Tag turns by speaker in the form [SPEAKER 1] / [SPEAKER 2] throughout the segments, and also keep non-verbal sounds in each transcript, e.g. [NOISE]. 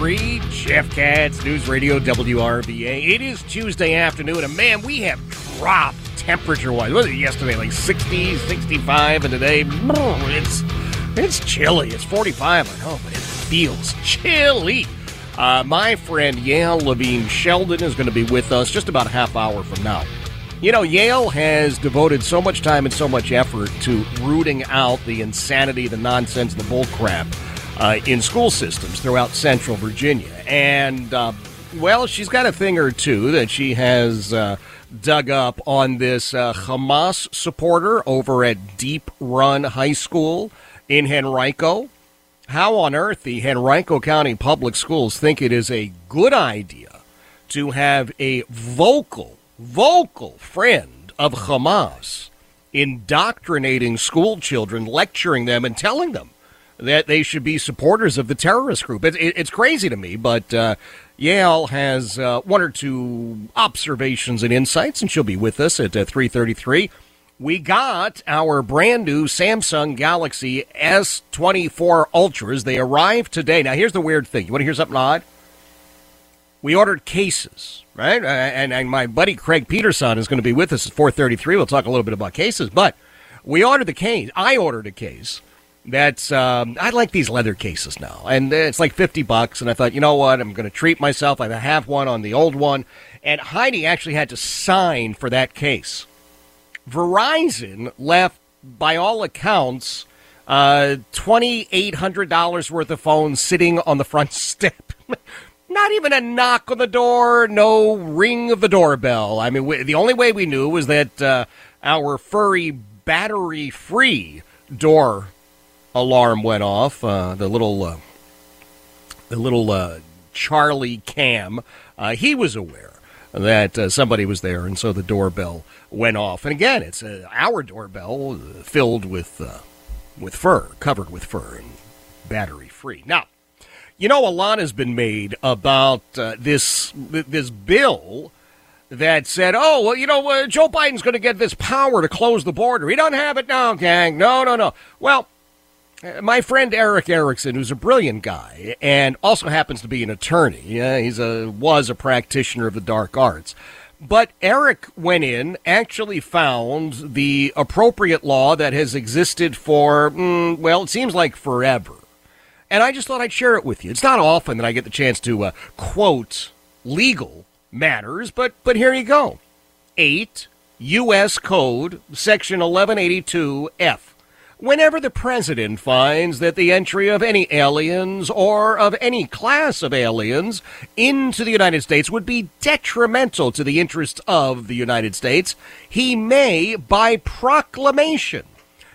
[SPEAKER 1] Three Jeff Katz News Radio WRVA. It is Tuesday afternoon, and man, we have dropped temperature wise. Was it yesterday like 60, 65, and today it's it's chilly. It's 45 at home, but it feels chilly. Uh, my friend Yael Levin-Sheldon is going to be with us just about a half hour from now. You know, Yale has devoted so much time and so much effort to rooting out the insanity, the nonsense, the bullcrap uh, in school systems throughout central Virginia. And, uh, well, she's got a thing or two that she has uh, dug up on this uh, Hamas supporter over at Deep Run High School in Henrico. How on earth the Henrico County Public Schools think it is a good idea to have a vocal, vocal friend of Hamas indoctrinating school children, lecturing them, and telling them that they should be supporters of the terrorist group. It, it, it's crazy to me, but uh, Yael has uh, one or two observations and insights, and she'll be with us at uh, 333. We got our brand new Samsung Galaxy S24 Ultras. They arrived today. Now, here's the weird thing. You want to hear something odd? We ordered cases, right? And, and my buddy Craig Peterson is going to be with us at 433. We'll talk a little bit about cases, but we ordered the case. I ordered a case that's um, I like these leather cases now, and it's like fifty bucks. And I thought, you know what, I'm going to treat myself. I have one on the old one, and Heidi actually had to sign for that case. Verizon left, by all accounts, uh, twenty eight hundred dollars worth of phones sitting on the front [LAUGHS] step. Not even a knock on the door, no ring of the doorbell. I mean, we, the only way we knew was that uh, our furry battery-free door alarm went off. Uh, the little, uh, the little uh, Charlie Cam, uh, he was aware that uh, somebody was there, and so the doorbell went off. And again, it's our doorbell filled with with fur, covered with fur, and battery free. Now, you know, a lot has been made about this this bill that said, "Oh, well, you know, uh, Joe Biden's going to get this power to close the border. He doesn't have it now, gang. No, no, no." Well, my friend Erick Erickson, who's a brilliant guy and also happens to be an attorney, yeah, he's a was a practitioner of the dark arts. But Erick went in, actually found the appropriate law that has existed for, mm, well, it seems like forever. And I just thought I'd share it with you. It's not often that I get the chance to uh, quote legal matters, but but here you go. 8 U.S. Code, Section 1182F whenever the president finds that the entry of any aliens or of any class of aliens into the United States would be detrimental to the interests of the United States, he may, by proclamation,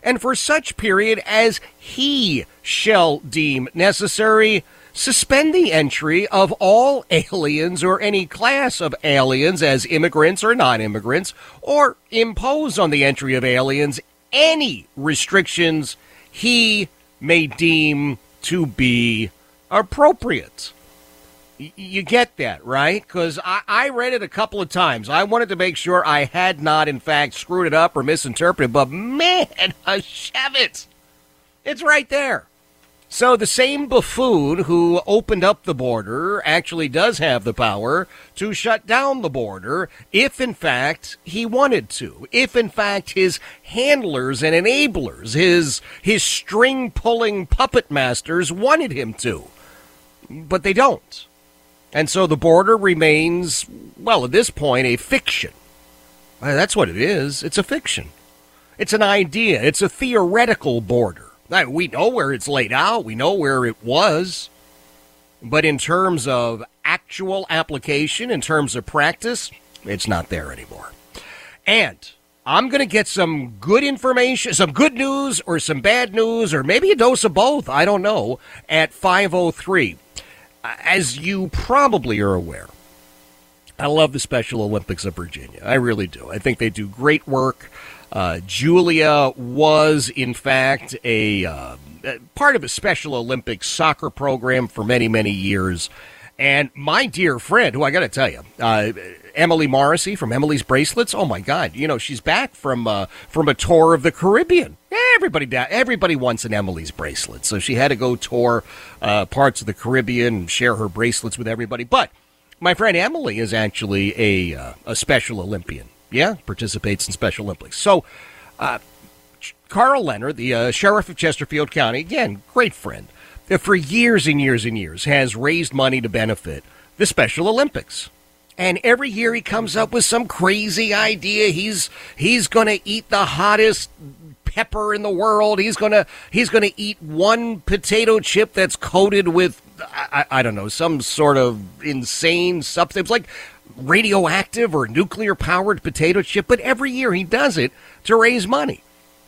[SPEAKER 1] and for such period as he shall deem necessary, suspend the entry of all aliens or any class of aliens as immigrants or non immigrants, or impose on the entry of aliens any restrictions he may deem to be appropriate. You get that, right? Because I-, I read it a couple of times. I wanted to make sure I had not, in fact, screwed it up or misinterpreted, but man, [LAUGHS] I shove it. It's right there. So the same buffoon who opened up the border actually does have the power to shut down the border if in fact he wanted to. If in fact his handlers and enablers, his his string pulling puppet masters wanted him to. But they don't. And so the border remains well at this point a fiction. That's what it is. It's a fiction. It's an idea. It's a theoretical border. We know where it's laid out. We know where it was. But in terms of actual application, in terms of practice, it's not there anymore. And I'm going to get some good information, some good news or some bad news, or maybe a dose of both. I don't know. At 503. As you probably are aware, I love the Special Olympics of Virginia. I really do. I think they do great work. Uh, Julia was, in fact, a uh, part of a Special Olympics soccer program for many, many years. And my dear friend, who I got to tell you, uh, Emily Morrissey from Emily's Bracelets. Oh my God! You know she's back from uh, from a tour of the Caribbean. Everybody, da- everybody wants an Emily's bracelet, so she had to go tour uh, parts of the Caribbean and share her bracelets with everybody. But my friend Emily is actually a uh, a Special Olympian. Yeah, participates in Special Olympics. So, uh, Karl Leonard, the uh, sheriff of Chesterfield County, again, great friend, for years and years and years has raised money to benefit the Special Olympics. And every year he comes up with some crazy idea. He's he's going to eat the hottest pepper in the world. He's gonna he's gonna eat one potato chip that's coated with I I don't know some sort of insane substance like radioactive or nuclear powered potato chip. But every year he does it to raise money.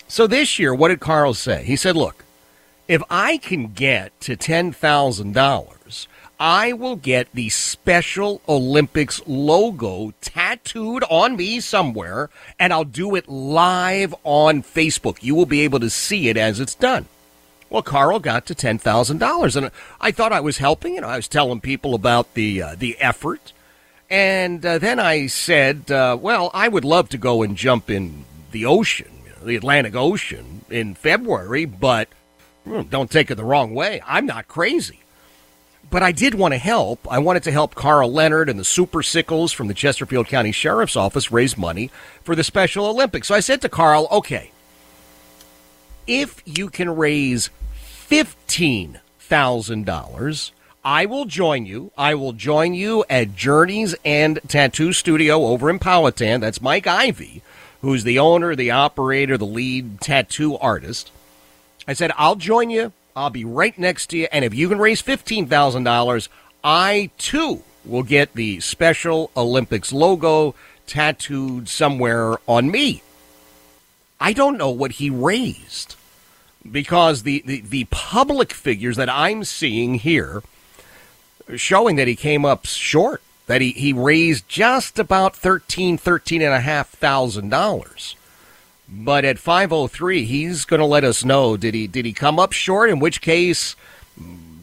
[SPEAKER 1] So this year, what did Karl say? He said, "Look, if I can get to ten thousand dollars." I will get the Special Olympics logo tattooed on me somewhere, and I'll do it live on Facebook. You will be able to see it as it's done. Well, Karl got to ten thousand dollars, and I thought I was helping, You know, I was telling people about the uh, the effort. And uh, then I said, uh, "Well, I would love to go and jump in the ocean, you know, the Atlantic Ocean, in February, but hmm, don't take it the wrong way. I'm not crazy." but I did want to help. I wanted to help Karl Leonard and the Super Sickles from the Chesterfield County Sheriff's Office raise money for the Special Olympics. So I said to Karl, okay, if you can raise $15,000, I will join you. I will join you at Journeys and Tattoo Studio over in Powhatan. That's Mike Ivy, who's the owner, the operator, the lead tattoo artist. I said, I'll join you. I'll be right next to you. And if you can raise $15,000, I too will get the Special Olympics logo tattooed somewhere on me. I don't know what he raised because the, the, the public figures that I'm seeing here showing that he came up short, that he, he raised just about thirteen, thirteen and a half thousand dollars. But at 503, he's going to let us know did he did he come up short in which case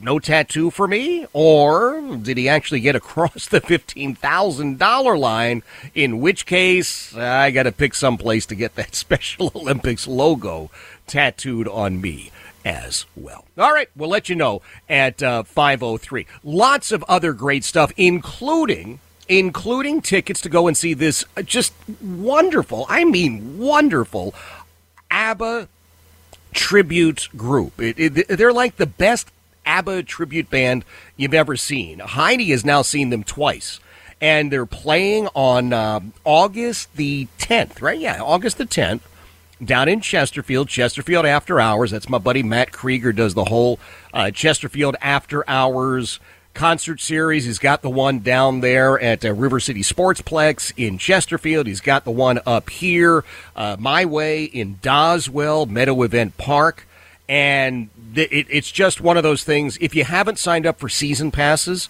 [SPEAKER 1] no tattoo for me or did he actually get [LAUGHS] across the $15,000 line in which case I got to pick some place to get that [LAUGHS] Special Olympics logo tattooed on me as well. All right, we'll let you know at uh, 503. Lots of other great stuff including including tickets to go and see this uh, just wonderful, I mean wonderful ABBA tribute group. It, it, they're like the best ABBA tribute band you've ever seen. Heidi has now seen them twice. And they're playing on um, August the 10th, right? Yeah, August the 10th, down in Chesterfield, Chesterfield After Hours. That's my buddy Matt Krieger does the whole uh, Chesterfield After Hours concert series. He's got the one down there at uh, River City Sportsplex in Chesterfield. He's got the one up here, uh, my way in Doswell Meadow Event Park. And th- it, it's just one of those things. If you haven't signed up for season passes,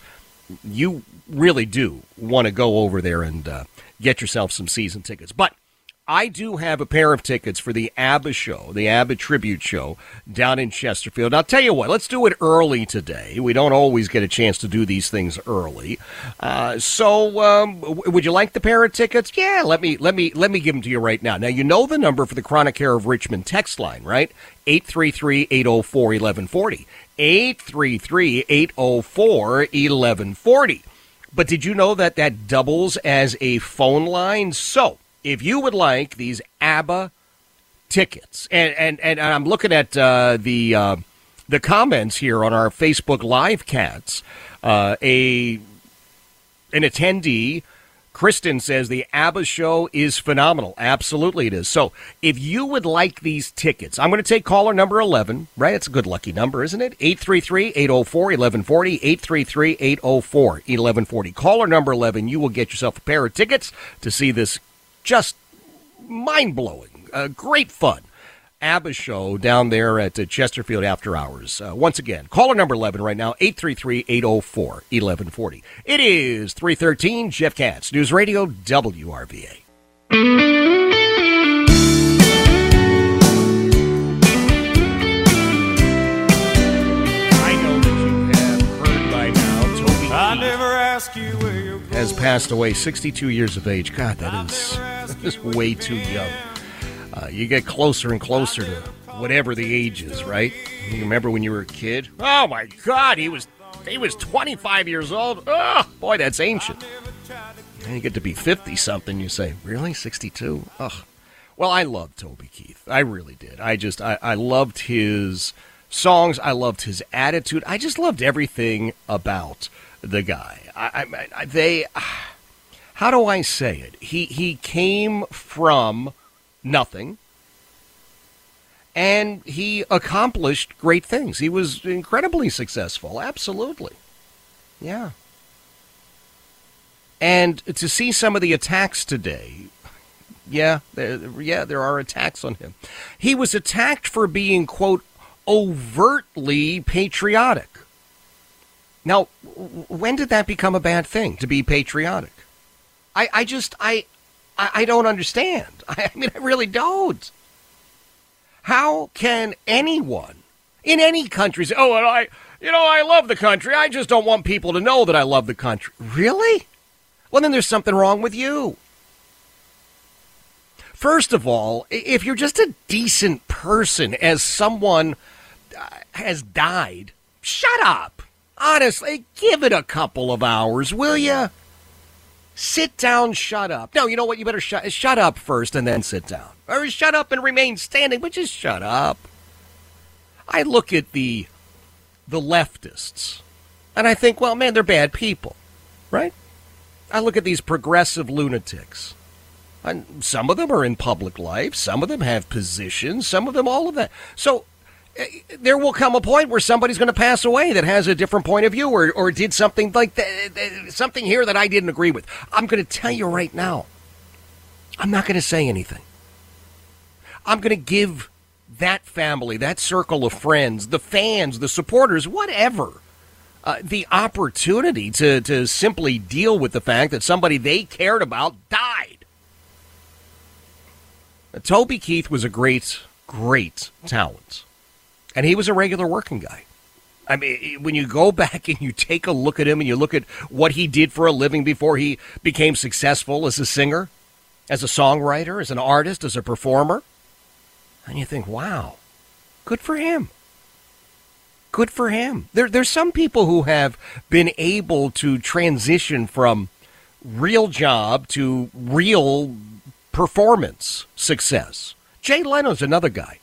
[SPEAKER 1] you really do want to go over there and uh, get yourself some season tickets. But I do have a pair of tickets for the ABBA show, the ABBA tribute show down in Chesterfield. I'll tell you what, let's do it early today. We don't always get a chance to do these things early. Uh, so, um, w- would you like the pair of tickets? Yeah, let me let me let me give them to you right now. Now you know the number for the Chronic Care of Richmond text line, right? 833-804-1140. 833-804-1140. But did you know that that doubles as a phone line? So, if you would like these ABBA tickets, and and, and I'm looking at uh, the uh, the comments here on our Facebook Live cats, uh, a an attendee. Kristen says the ABBA show is phenomenal. Absolutely, it is. So, if you would like these tickets, I'm going to take caller number 11, right? It's a good lucky number, isn't it? 833 804 1140. 833 804 1140. Caller number 11, you will get yourself a pair of tickets to see this just mind blowing, uh, great fun. ABBA show down there at uh, Chesterfield After Hours. Uh, once again, caller number 11 right now, 833-804-1140. It is 313, Jeff Katz, News Radio, WRVA. Has passed away, 62 years of age. God, that is, [LAUGHS] that is way too young. Uh, you get closer and closer to whatever the age is, right? You remember when you were a kid? Oh my God, he was he was 25 years old. Oh boy, that's ancient. And you get to be 50 something, you say, really, 62? Ugh. Well, I loved Toby Keith. I really did. I just I, I loved his songs. I loved his attitude. I just loved everything about the guy. I, I, I they how do I say it? He he came from nothing and he accomplished great things. He was incredibly successful. Absolutely. Yeah. And to see some of the attacks today, yeah, there, yeah, there are attacks on him. He was attacked for being, quote, overtly patriotic. Now, when did that become a bad thing to be patriotic? I, I just, I, I, don't understand. [LAUGHS] I, I mean, I really don't. How can anyone in any country say, "Oh, and I, you know, I love the country. I just don't want people to know that I love the country." Really? Well, then there's something wrong with you. First of all, if you're just a decent person, as someone uh, has died, shut up. Honestly, give it a couple of hours, will you? Sit down, shut up. No, you know what? You better shut shut up first and then sit down. Or shut up and remain standing, but just shut up. I look at the the leftists and I think, well, man, they're bad people, right? I look at these progressive lunatics. And some of them are in public life, some of them have positions, some of them all of that. So there will come a point where somebody's going to pass away that has a different point of view or, or did something like something here that I didn't agree with. I'm going to tell you right now. I'm not going to say anything. I'm going to give that family, that circle of friends, the fans, the supporters, whatever, uh, the opportunity to, to simply deal with the fact that somebody they cared about died. Toby Keith was a great, great talent. And he was a regular working guy. I mean, when you go [LAUGHS] back and you take a look at him and you look at what he did for a living before he became successful as a singer, as a songwriter, as an artist, as a performer, and you think, wow, good for him. Good for him. There, there's some people who have been able to transition from real job to real performance success. Jay Leno's another guy.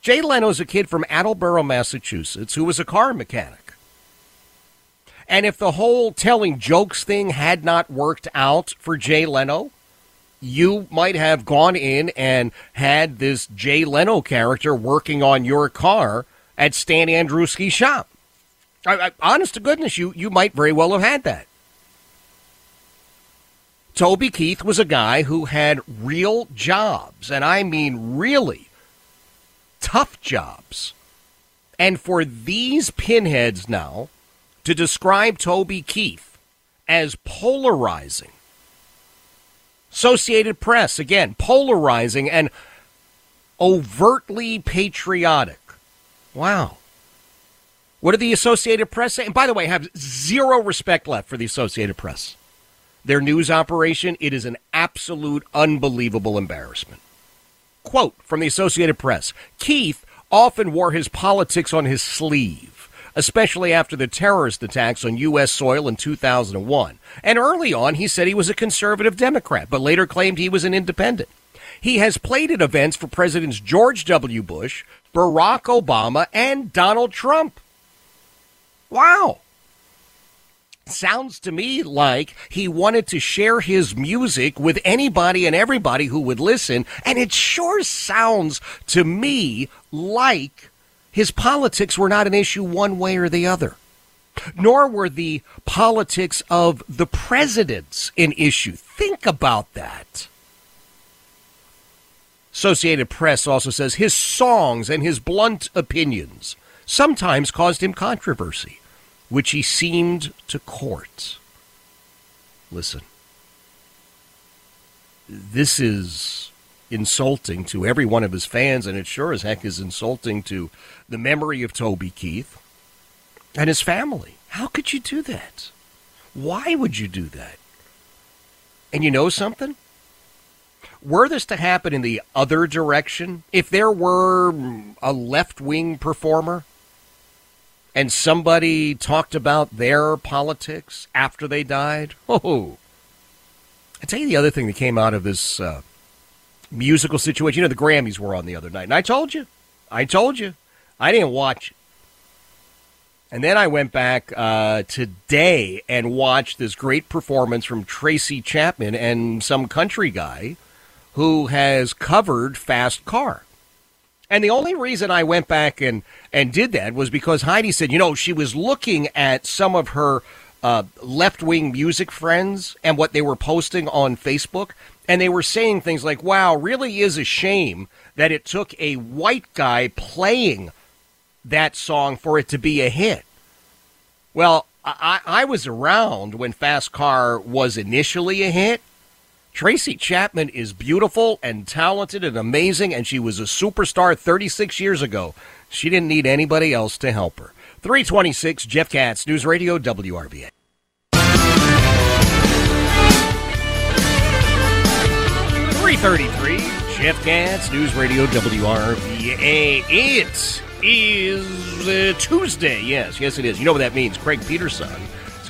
[SPEAKER 1] Jay Leno's a kid from Attleboro, Massachusetts, who was a car mechanic. And if the whole telling jokes thing had not worked out for Jay Leno, you might have gone in and had this Jay Leno character working on your car at Stan Andruski's shop. I, I, honest to goodness, you, you might very well have had that. Toby Keith was a guy who had real jobs, and I mean really tough jobs. And for these pinheads now to describe Toby Keith as polarizing, Associated Press, again, polarizing and overtly patriotic. Wow. What did the Associated Press say? And by the way, I have zero respect left for the Associated Press. Their news operation, it is an absolute unbelievable embarrassment. Quote from the Associated Press Keith often wore his politics on his sleeve, especially after the terrorist attacks on U.S. soil in 2001. And early on, he said he was a conservative Democrat, but later claimed he was an independent. He has played at events for Presidents George W. Bush, Barack Obama, and Donald Trump. Wow. Sounds to me like he wanted to share his music with anybody and everybody who would listen, and it sure sounds to me like his politics were not an issue one way or the other. Nor were the politics of the presidents an issue. Think about that. Associated Press also says his songs and his blunt opinions sometimes caused him controversy, which he seemed to court. Listen, this is insulting to every one of his fans, and it sure as heck is insulting to the memory of Toby Keith and his family. How could you do that? Why would you do that? And you know something? Were this to happen in the other direction, if there were a left wing performer and somebody talked about their politics after they died, oh, I tell you the other thing that came out of this uh, musical situation. You know, the Grammys were on the other night, and I told you, I told you, I didn't watch it. And then I went back uh, today and watched this great performance from Tracy Chapman and some country guy who has covered Fast Car. And the only reason I went back and, and did that was because Heidi said, you know, she was looking at some of her uh, left wing music friends and what they were posting on Facebook. And they were saying things like, wow, really is a shame that it took a white guy playing that song for it to be a hit. Well, I, I was around when Fast Car was initially a hit. Tracy Chapman is beautiful and talented and amazing, and she was a superstar 36 years ago. She didn't need anybody else to help her. 326, Jeff Katz, News Radio, WRVA. 333, Jeff Katz, News Radio, WRVA. It is uh, Tuesday. Yes, yes, it is. You know what that means. Craig Peterson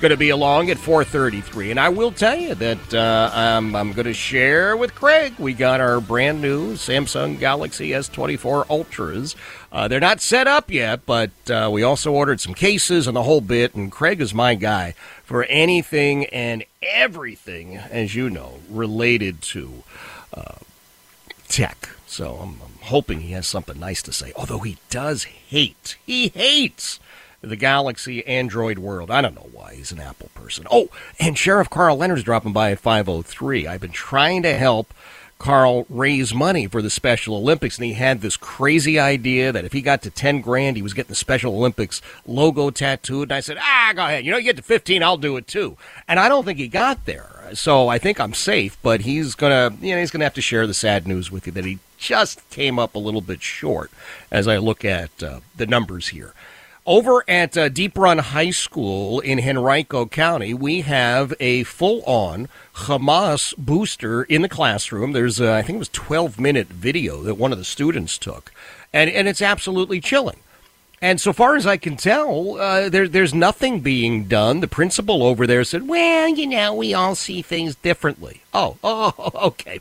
[SPEAKER 1] going to be along at 4:33, and I will tell you that uh, I'm, I'm going to share with Craig. We got our brand new Samsung Galaxy S24 Ultras. Uh, they're not set up yet, but uh, we also ordered some cases and the whole bit. And Craig is my guy for anything and everything, as you know, related to uh, tech. So I'm, I'm hoping he has something nice to say. Although he does hate, he hates the Galaxy Android world. I don't know why he's an Apple person. Oh, and Sheriff Karl Leonard's dropping by at 503. I've been trying to help Karl raise money for the Special Olympics, and he had this crazy idea that if he got to 10 grand, he was getting the Special Olympics logo tattooed. And I said, ah, go ahead. You know, you get to 15, I'll do it too. And I don't think he got there. So I think I'm safe, but he's to, you know, he's to have to share the sad news with you that he just came up a little bit short as I look at uh, the numbers here. Over at uh, Deep Run High School in Henrico County, we have a full on Hamas booster in the classroom. There's, uh, I think it was 12 minute video that one of the students took, and, and it's absolutely chilling. And so far as I can tell, uh, there, there's nothing being done. The principal over there said, well, you know, we all see things differently. Oh, [LAUGHS] oh, okay.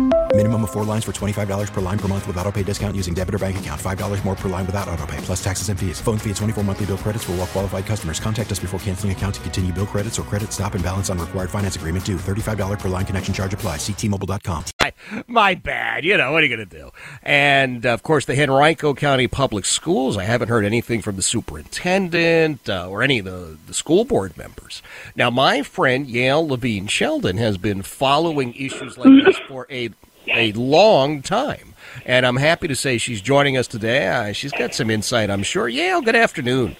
[SPEAKER 2] Minimum of four lines for $25 per line per month with auto pay discount using debit or bank account. $5 more per line without auto pay, plus taxes and fees. Phone fee at 24 monthly bill credits for all well qualified customers. Contact us before canceling account to continue bill credits or credit stop and balance on required finance agreement due. $35 per line connection charge apply. Ctmobile.com.
[SPEAKER 1] My, my bad. You know, what are you going to do? And, of course, the Henrico County Public Schools. I haven't heard anything from the superintendent uh, or any of the, the school board members. Now, my friend Yael Levin-Sheldon has been following issues like this for a a long time. And I'm happy to say she's joining us today. Uh, she's got some insight, I'm sure. Yael, good afternoon.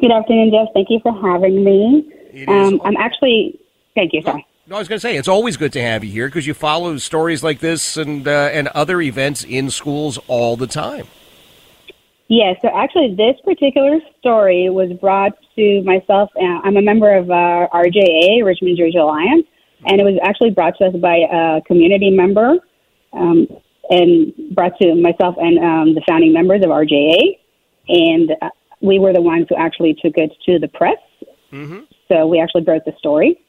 [SPEAKER 3] Good afternoon, Jeff. Thank you for having me. Um, I'm actually, thank you, sorry.
[SPEAKER 1] No, I was going to say it's always good to have you here because you follow stories like this and uh, and other events in schools all the time.
[SPEAKER 3] Yeah, so actually, this particular story was brought to myself. Uh, I'm a member of uh, RJA, Richmond Jewish Alliance, and it was actually brought to us by a community member um, and brought to myself and um, the founding members of RJA. And uh, we were the ones who actually took it to the press.
[SPEAKER 1] Mm-hmm.
[SPEAKER 3] So we actually broke the story.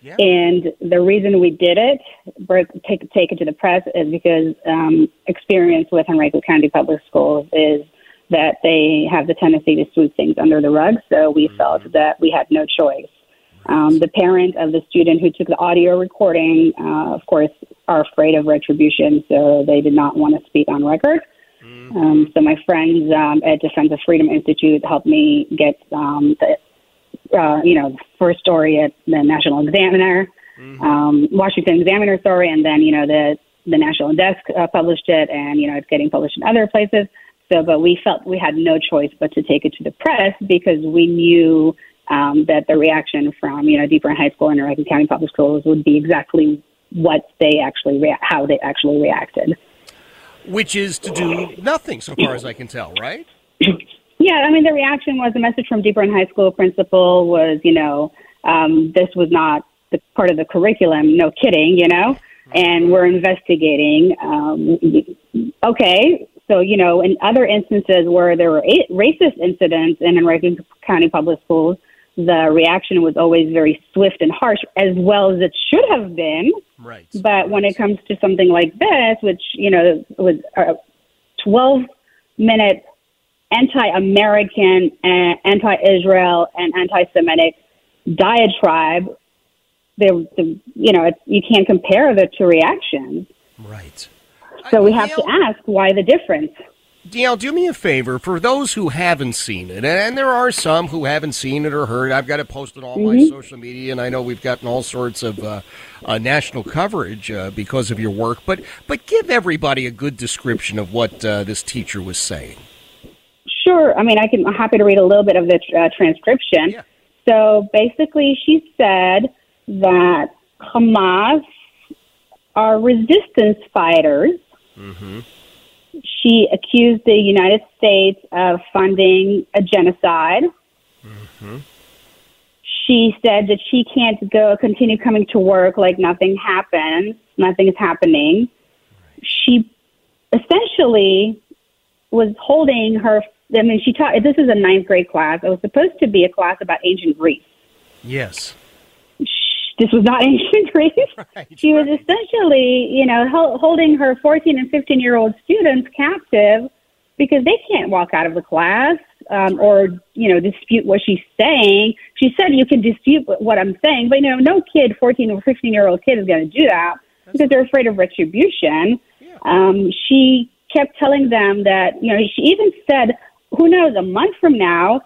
[SPEAKER 1] Yeah.
[SPEAKER 3] And the reason we did it, broke, take, take it to the press, is because um, experience with Henrico County Public Schools is that they have the tendency to sweep things under the rug. So we felt that we had no choice. Um, the parent of the student who took the audio recording, uh, of course, are afraid of retribution, so they did not want to speak on record. Um, so my friends um, at Defense of Freedom Institute helped me get um, the uh, you know, first story at the National Examiner, um, Washington Examiner story, and then you know the the National Desk uh, published it, and you know it's getting published in other places. So, but we felt we had no choice but to take it to the press because we knew um, that the reaction from you know Deep Run High School and Henrico County Public Schools would be exactly what they actually rea- how they actually reacted.
[SPEAKER 1] Which is to do nothing, so far as I can tell, right?
[SPEAKER 3] Yeah, I mean, the reaction was the message from Deep Run High School principal was, you know, um, this was not the part of the curriculum. No kidding, you know, and we're investigating. Um, okay, so you know, in other instances where there were a- racist incidents in Henrico County Public Schools, the reaction was always very swift and harsh, as well as it should have been.
[SPEAKER 1] Right.
[SPEAKER 3] But when it comes to something like this, which you know was a 12 minute anti-American, and anti-Israel, and anti-Semitic diatribe, the, the you know it's, you can't compare the two reactions.
[SPEAKER 1] Right.
[SPEAKER 3] So we have to ask why the difference.
[SPEAKER 1] Yael, do me a favor for those who haven't seen it, and there are some who haven't seen it or heard. I've got it posted on all my social media, and I know we've gotten all sorts of uh, uh, national coverage uh, because of your work. But but give everybody a good description of what uh, this teacher was saying.
[SPEAKER 3] Sure. I mean, I can, I'm happy to read a little bit of the uh, transcription. So basically, she said that Hamas are resistance fighters.
[SPEAKER 1] Mm-hmm.
[SPEAKER 3] She accused the United States of funding a genocide.
[SPEAKER 1] Mm-hmm.
[SPEAKER 3] She said that she can't go continue coming to work like nothing happened, nothing is happening. She essentially was holding her. I mean, she taught. This is a ninth grade class. It was supposed to be a class about ancient Greece.
[SPEAKER 1] Yes.
[SPEAKER 3] This was not [LAUGHS] ancient Greece. she was essentially, you know, holding her 14 and 15 year old students captive because they can't walk out of the class um, or, you know, dispute what she's saying. She said you can dispute what- I'm saying, but, you know, no kid, 14 or 15 year old kid is going to do that because they're afraid of retribution. Um, she kept telling them that, you know, she even said, who knows, a month from now,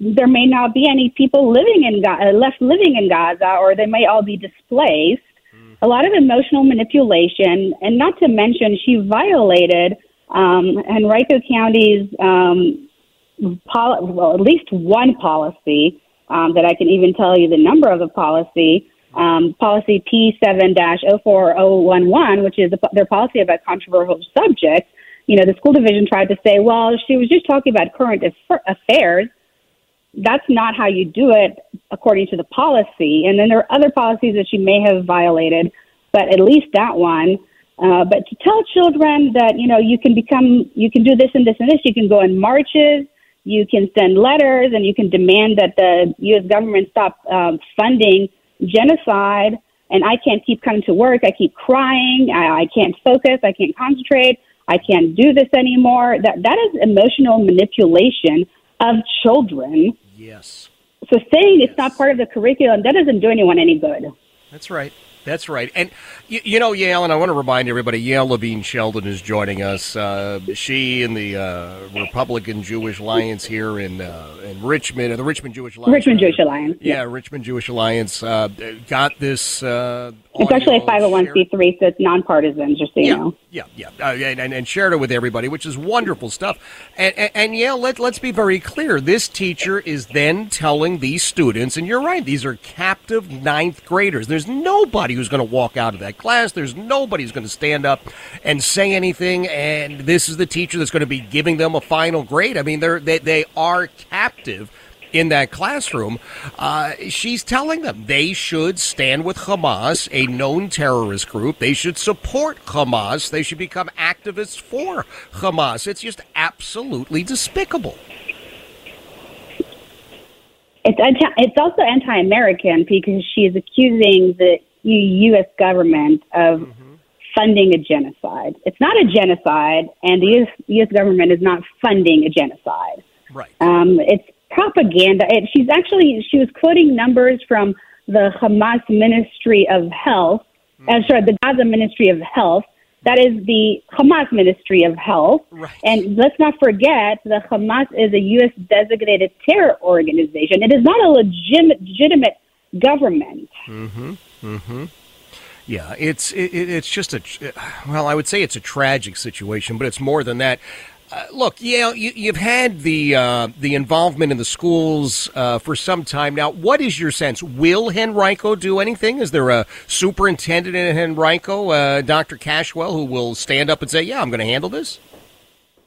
[SPEAKER 3] there may not be any people living in Ga- uh, left living in Gaza, or they may all be displaced. A lot of emotional manipulation, and not to mention, she violated um, Henrico County's um, pol- well, at least one policy um, that I can even tell you the number of the policy. um, policy P7-04011, which is the, their policy about controversial subjects, you know, the school division tried to say, well, she was just talking about current aff- affairs. That's not how you do it according to the policy. And then there are other policies that she may have violated, but at least that one. Uh, but to tell children that, you know, you can become, you can do this and this and this, you can go in marches, you can send letters, and you can demand that the U.S. government stop um, funding genocide. And I can't keep coming to work. I keep crying. I, I can't focus. I can't concentrate. I can't do this anymore. That that is emotional manipulation of children.
[SPEAKER 1] Yes.
[SPEAKER 3] So saying it's not part of the curriculum that doesn't do anyone any good.
[SPEAKER 1] That's right. That's right. And, you, you know, Yael, and I want to remind everybody, Yael Levin-Sheldon is joining us. Uh, she and the uh, Republican Jewish Alliance here in uh, in Richmond, uh, the Richmond Jewish Alliance.
[SPEAKER 3] Richmond Jewish Alliance.
[SPEAKER 1] Yeah, Richmond Jewish Alliance uh, got this. Uh,
[SPEAKER 3] It's actually a 501c3, so it's nonpartisan, just so you
[SPEAKER 1] yeah,
[SPEAKER 3] know.
[SPEAKER 1] Yeah, yeah, uh, and, and, shared it with everybody, which is wonderful stuff. And, and, and yeah, let, let's be very clear. This teacher is then telling these students, and you're right, these are captive ninth graders. There's nobody who's going to walk out of that class. There's nobody who's going to stand up and say anything. And this is the teacher that's going to be giving them a final grade. I mean, they're, they, they are captive in that classroom, uh, she's telling them they should stand with Hamas, a known terrorist group. They should support Hamas. They should become activists for Hamas. It's just absolutely despicable.
[SPEAKER 3] It's anti, it's also anti-American because she is accusing the U- U.S. government of funding a genocide. It's not a genocide, and the U.S. U.S. government is not funding a genocide.
[SPEAKER 1] Right.
[SPEAKER 3] Um, it's propaganda. It, she's actually she was quoting numbers from the Hamas Ministry of Health. Uh, sorry, the Gaza Ministry of Health. That is the Hamas Ministry of Health. And let's not forget the Hamas is a U.S. designated terror organization. It is not a legitimate, legitimate government.
[SPEAKER 1] Mm-hmm. Mm-hmm. Yeah, it's it, it- it's just a well, I would say it's a tragic situation, but it's more than that. Uh, look, yeah, you, you've had the uh, the involvement in the schools uh, for some time now. What is your sense? Will Henrico do anything? Is there a superintendent in Henrico, uh, Dr. Cashwell, who will stand up and say, "Yeah, I'm going to handle this"?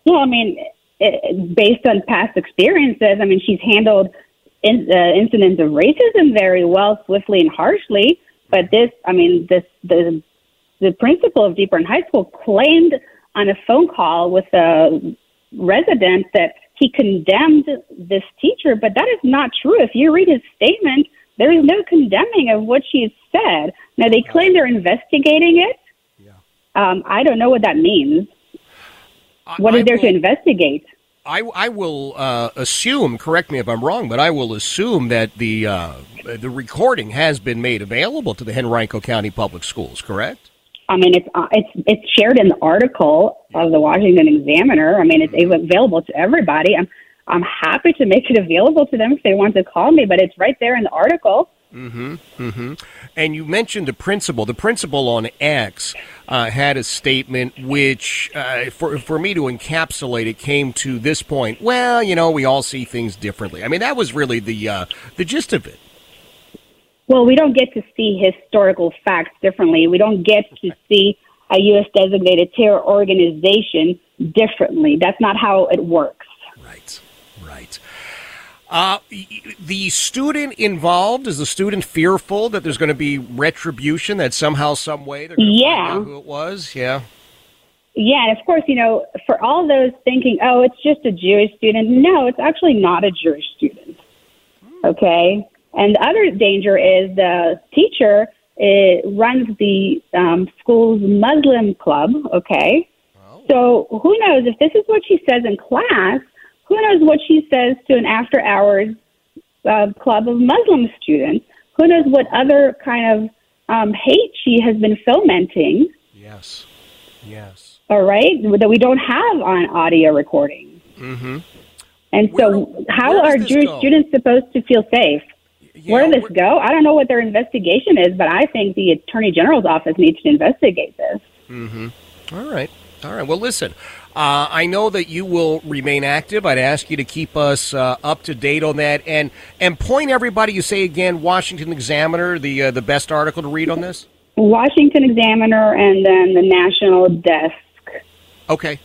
[SPEAKER 3] Well, I mean, it, based on past experiences, I mean, she's handled in, uh, incidents of racism very well, swiftly and harshly. But this, I mean, this the the principal of Deep Run High School claimed on a phone call with a resident that he condemned this teacher, but that is not true. If you read his statement, there is no condemning of what she said. Now they claim they're investigating it. Um, I don't know what that means. What is
[SPEAKER 1] I
[SPEAKER 3] there to investigate?
[SPEAKER 1] I, I will uh, assume, correct me if I'm wrong, but I will assume that the uh, the recording has been made available to the Henrico County Public Schools, correct?
[SPEAKER 3] I mean, it's uh, it's it's shared in the article of the Washington Examiner. I mean, it's available to everybody. I'm I'm happy to make it available to them if they want to call me, but it's right there in the article.
[SPEAKER 1] Mm-hmm. Mm-hmm. And you mentioned the principal. The principal on X uh, had a statement which, uh, for for me to encapsulate it, came to this point. Well, you know, we all see things differently. I mean, that was really the uh, the gist of it.
[SPEAKER 3] Well, we don't get to see historical facts differently. We don't get to see a U.S. designated terror organization differently. That's not how it works.
[SPEAKER 1] Right. Right. Uh, the student involved is the student fearful that there's going to be retribution that somehow, some way, they're going to
[SPEAKER 3] Yeah.
[SPEAKER 1] who it was. Yeah.
[SPEAKER 3] Yeah, and of course, you know, for all those thinking, oh, it's just a Jewish student. No, it's actually not a Jewish student. Okay? And the other danger is the teacher runs the um, school's Muslim club. Okay? So who knows if this is what she says in class? Who knows what she says to an after hours uh, club of Muslim students? Who knows what other kind of um, hate she has been fomenting?
[SPEAKER 1] Yes. Yes.
[SPEAKER 3] all right, that we don't have on audio recording.
[SPEAKER 1] Mm-hmm.
[SPEAKER 3] And so, how
[SPEAKER 1] where
[SPEAKER 3] are Jewish
[SPEAKER 1] go?
[SPEAKER 3] students supposed to feel safe? Where does this go? I don't know what their investigation is, but I think the Attorney General's office needs to investigate this.
[SPEAKER 1] Mm-hmm. All right. All right. Well, listen. Uh, I know that you will remain active. I'd ask you to keep us uh, up to date on that, and and point everybody. You say again, Washington Examiner, the uh, the best article to read on this.
[SPEAKER 3] Washington Examiner, and then the National Desk.
[SPEAKER 1] Okay.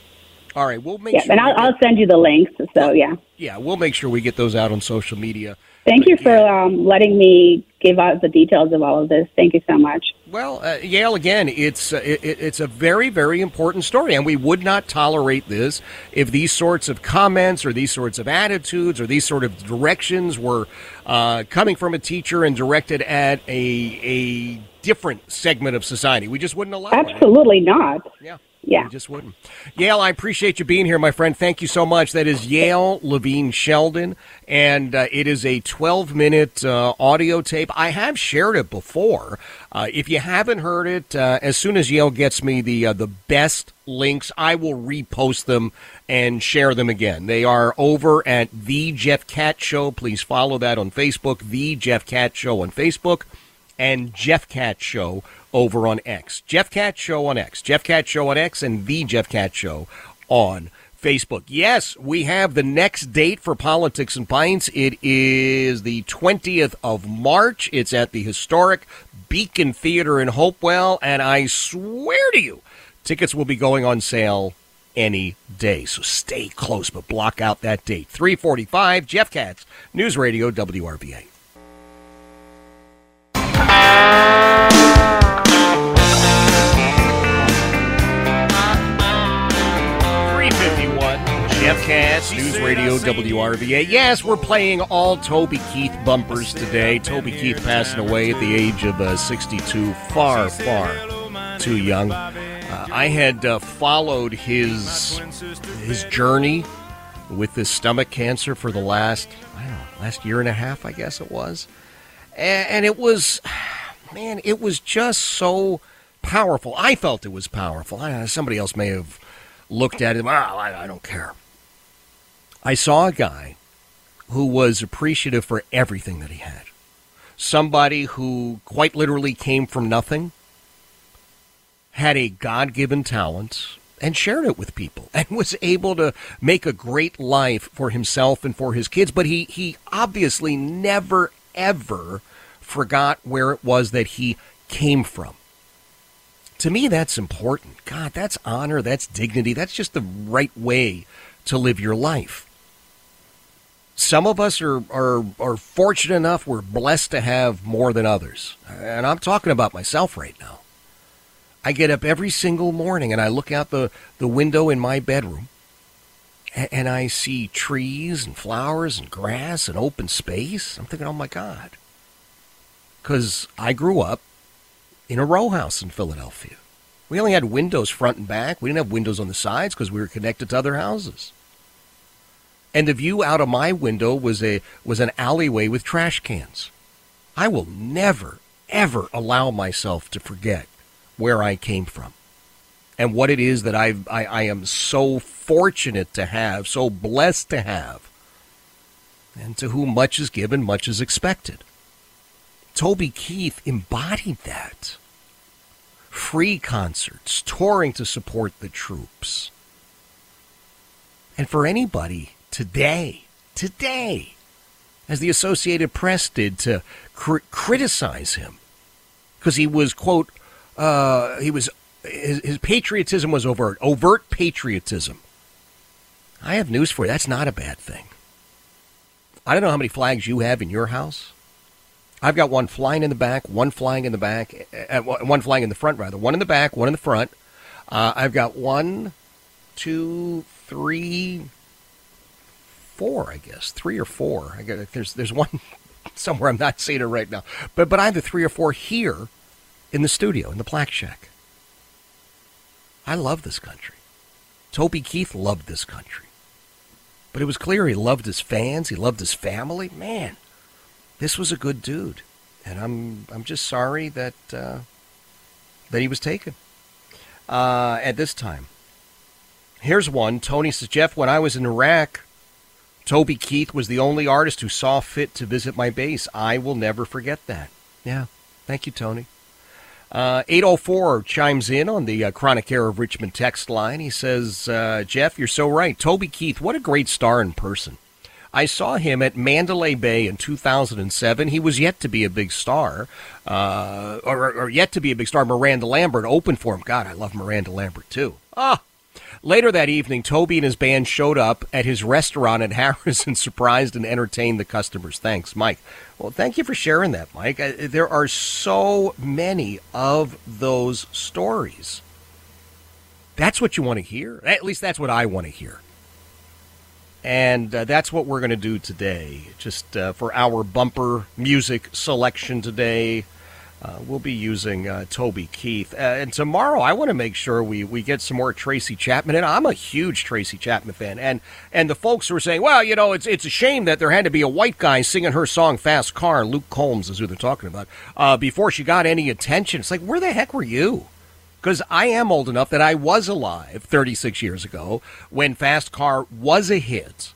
[SPEAKER 1] All right. We'll make
[SPEAKER 3] Yeah,
[SPEAKER 1] sure.
[SPEAKER 3] and I'll, I'll send you the links. So yeah,
[SPEAKER 1] yeah, we'll make sure we get those out on social media.
[SPEAKER 3] thank you for um, letting me give out the details of all of this. Thank you so much.
[SPEAKER 1] Well, uh, Yael, again, it's uh, it, it's a very, very important story, and we would not tolerate this if these sorts of comments or these sorts of attitudes or these sort of directions were uh, coming from a teacher and directed at a a different segment of society. We just wouldn't allow it.
[SPEAKER 3] Absolutely not.
[SPEAKER 1] Yeah.
[SPEAKER 3] Yeah.
[SPEAKER 1] We just wouldn't. Yael, I appreciate you being here, my friend. Thank you so much. That is Yael Levin-Sheldon, and uh, it is a 12 minute uh, audio tape. I have shared it before. Uh, if you haven't heard it, uh, as soon as Yael gets me the uh, the best links, I will repost them and share them again. They are over at the Jeff Katz Show. Please follow that on Facebook. The Jeff Katz Show on Facebook and Jeff Katz Show over on X. Jeff Katz Show on X. Jeff Katz Show on X and the Jeff Katz Show on Facebook. Yes, we have the next date for Politics and Pints. It is the 20th of March. It's at the historic Beacon Theater in Hopewell, and I swear to you, tickets will be going on sale any day. So stay close, but block out that date. 345 Jeff Katz, News Radio WRVA. Fifty-one. Jeff Katz, News Radio WRVA. Yes, we're playing all Toby Keith bumpers today. Toby Keith passing away at the age of uh, 62. Far, far too young. Uh, I had uh, followed his his journey with this stomach cancer for the last I don't know last year and a half, I guess it was, and, and it was [SIGHS] man, it was just so powerful. I felt it was powerful. I, somebody else may have looked at it. Well, I, I don't care. I saw a guy who was appreciative for everything that he had. Somebody who quite literally came from nothing, had a God given talent, and shared it with people, [LAUGHS] and was able to make a great life for himself and for his kids. But he, he obviously never, ever forgot where it was that he came from. To me, that's important. God, that's honor, that's dignity, that's just the right way to live your life. Some of us are, are, are fortunate enough, we're blessed to have more than others. And I'm talking about myself right now. I get up every single morning and I look out the, the window in my bedroom and, and I see trees and flowers and grass and open space. I'm thinking, oh my God. Because I grew up in a row house in Philadelphia. We only had windows front and back. We didn't have windows on the sides because we were connected to other houses. And the view out of my window was a was an alleyway with trash cans. I will never ever allow myself to forget where I came from and what it is that I've, I I am so fortunate to have, so blessed to have, and to whom much is given, much is expected. Toby Keith embodied that. Free concerts, touring to support the troops. And for anybody today, today, as the Associated Press did, to cr- criticize him because he was, quote, uh, he was, his, his patriotism was overt, overt patriotism. I have news for you. That's not a bad thing. I don't know how many flags you have in your house. I've got one flying in the back, one flying in the back, one flying in the front, rather. One in the back, one in the front. Uh, I've got one, two, three, four, I guess. Three or four. I got, there's, there's one [LAUGHS] somewhere I'm not seeing it right now. But, but the three or four here in the studio, in the Plaque Shack. I love this country. Toby Keith loved this country. But it was clear he loved his fans, he loved his family. Man, this was a good dude, and I'm I'm just sorry that uh, that he was taken uh, at this time. Here's one. Tony says, Jeff, when I was in Iraq, Toby Keith was the only artist who saw fit to visit my base. I will never forget that. Yeah, thank you, Tony. Uh, 804 chimes in on the uh, Chronic Care of Richmond text line. He says, uh, Jeff, you're so right. Toby Keith, what a great star in person. I saw him at Mandalay Bay in 2007. He was yet to be a big star, uh, or, or, yet to be a big star. Miranda Lambert opened for him. God, I love Miranda Lambert too. Ah. Later that evening, Toby and his band showed up at his restaurant at [LAUGHS] Harrah's and surprised and entertained the customers. Thanks, Mike. Well, thank you for sharing that, Mike. There are so many of those stories. That's what you want to hear. At least that's what I want to hear. And uh, that's what we're going to do today. Just uh, for our bumper music selection today, uh, we'll be using uh, Toby Keith. Uh, and tomorrow, I want to make sure we, we get some more Tracy Chapman. And I'm a huge Tracy Chapman fan. And and the folks who are saying, well, you know, it's it's a shame that there had to be a white guy singing her song "Fast Car." Luke Combs is who they're talking about. Uh, before she got any attention, it's like, where the heck were you? because I am old enough that I was alive 36 years ago when Fast Car was a hit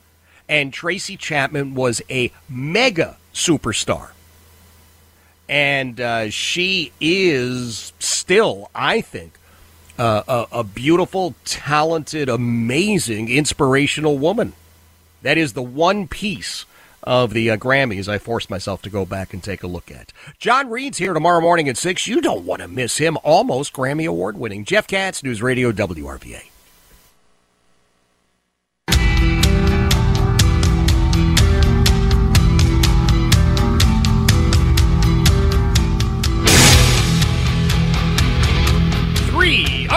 [SPEAKER 1] and Tracy Chapman was a mega superstar. And uh, she is still, I think, uh, a, a beautiful, talented, amazing, inspirational woman. That is the one piece of the uh, Grammys I forced myself to go back and take a look at. John Reed's here tomorrow morning at 6. You don't want to miss him. Almost Grammy Award winning. Jeff Katz, News Radio WRVA.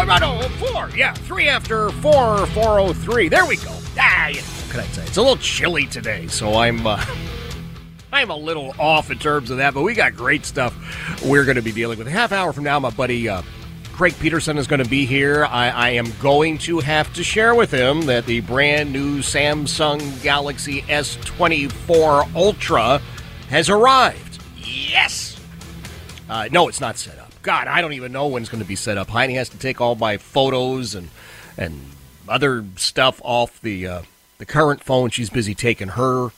[SPEAKER 1] No, no, four, yeah, three after four, 403. There we go. Ah, yeah can I say? It's a little chilly today, so I'm uh, [LAUGHS] I'm a little off in terms of that. But we got great stuff we're going to be dealing with. A half hour from now, my buddy uh, Craig Peterson is going to be here. I, I, am going to have to share with him that the brand new Samsung Galaxy S24 Ultra has arrived. Yes. Uh, no, it's not set up. God, I don't even know when it's going to be set up. Heidi has to take all my photos and and other stuff off the uh, the current phone, she's busy taking her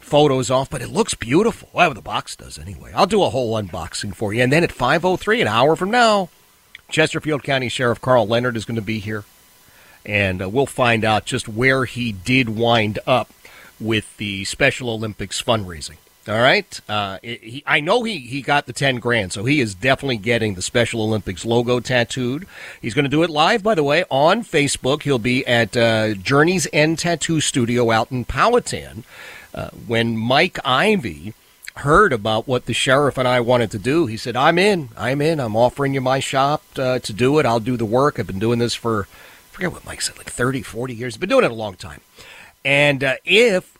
[SPEAKER 1] photos off, but it looks beautiful. Well, the box does anyway. I'll do a whole unboxing for you. And then at 5.03, an hour from now, Chesterfield County Sheriff Karl Leonard is going to be here. And uh, we'll find out just where he did wind up with the Special Olympics fundraising. All right. Uh, he, I know he, he got the 10 grand, so he is definitely getting the Special Olympics logo tattooed. He's going to do it live, by the way, on Facebook. He'll be at uh, Journey's End Tattoo Studio out in Powhatan. Uh, when Mike Ivy heard about what the sheriff and I wanted to do, he said, I'm in. I'm in. I'm offering you my shop uh, to do it. I'll do the work. I've been doing this for, I forget what Mike said, like 30, 40 years. Been doing it a long time. And uh, if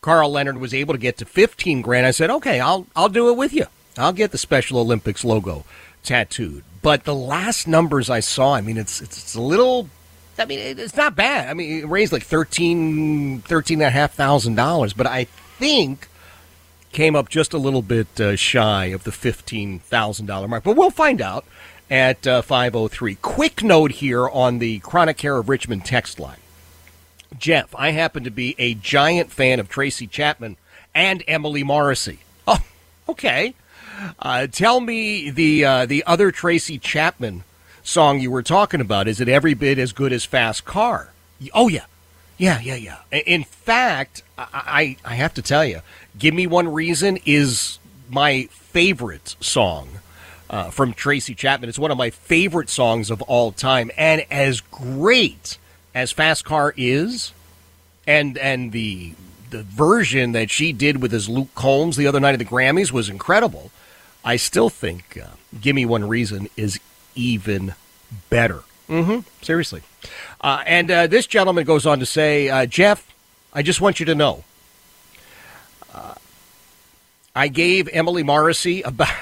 [SPEAKER 1] Karl Leonard was able to get to 15 grand, I said, okay, I'll, I'll do it with you. I'll get the Special Olympics logo tattooed. But the last numbers I saw, I mean, it's, it's, it's a little, I mean, it's not bad. I mean, it raised like 13, 13 and a half thousand dollars, but I think came up just a little bit uh, shy of the $15,000 mark. But we'll find out at uh, 503. Quick note here on the Chronic Care of Richmond text line. Jeff, I happen to be a giant fan of Tracy Chapman and Emily Morrissey. Oh, okay. Uh, tell me the uh, the other Tracy Chapman song you were talking about. Is it every bit as good as Fast Car? Oh yeah, yeah, yeah, yeah. In fact, I I, have to tell you, "Give Me One Reason" is my favorite song. Uh, from Tracy Chapman. It's one of my favorite songs of all time. And as great as Fast Car is, and and the the version that she did with his Luke Combs the other night at the Grammys was incredible. I still think uh, "Give Me One Reason" is even better. Mm-hmm. Seriously. Uh, and uh, this gentleman goes on to say, uh, Jeff, I just want you to know. Uh, I gave Emily Morrissey about. [LAUGHS]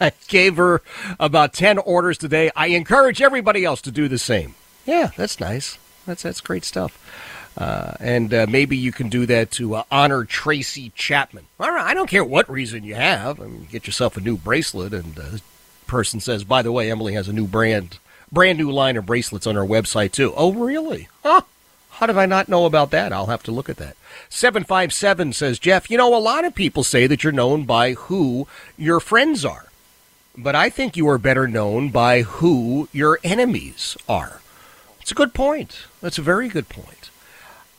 [SPEAKER 1] I gave her about 10 orders today. I encourage everybody else to do the same. Yeah, that's nice. That's that's great stuff. Uh, and uh, maybe you can do that to uh, honor Tracy Chapman. All right, I don't care what reason you have. I mean, get yourself a new bracelet, and the person says, by the way, Emily has a new brand, brand new line of bracelets on her website too. Oh, really? Huh? How did I not know about that? I'll have to look at that. 757 says, Jeff, you know, a lot of people say that you're known by who your friends are. but I think you are better known by who your enemies are. It's a good point. That's a very good point.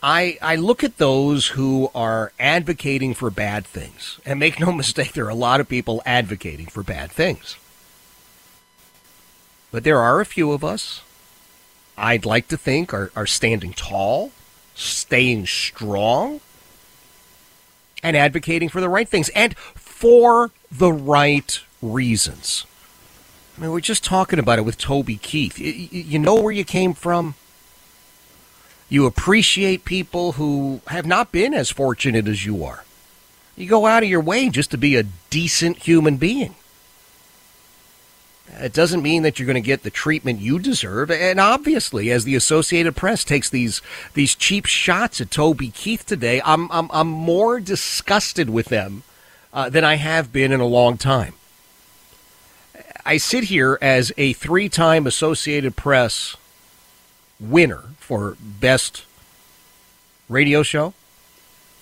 [SPEAKER 1] I, I look at those who are advocating for bad things, and make no [LAUGHS] mistake, there are a lot of people advocating for bad things. But there are a few of us, I'd like to think, are, are standing tall, staying strong, and advocating for the right things, and for the right reasons. I mean, we're just talking about it with Toby Keith. You, you know where you came from? You appreciate people who have not been as fortunate as you are. You go out of your way just to be a decent human being. It doesn't mean that you're going to get the treatment you deserve. And obviously, as the Associated Press takes these these cheap shots at Toby Keith today, I'm I'm, I'm more disgusted with them uh, than I have been in a long time. I sit here as a three-time Associated Press winner for best radio show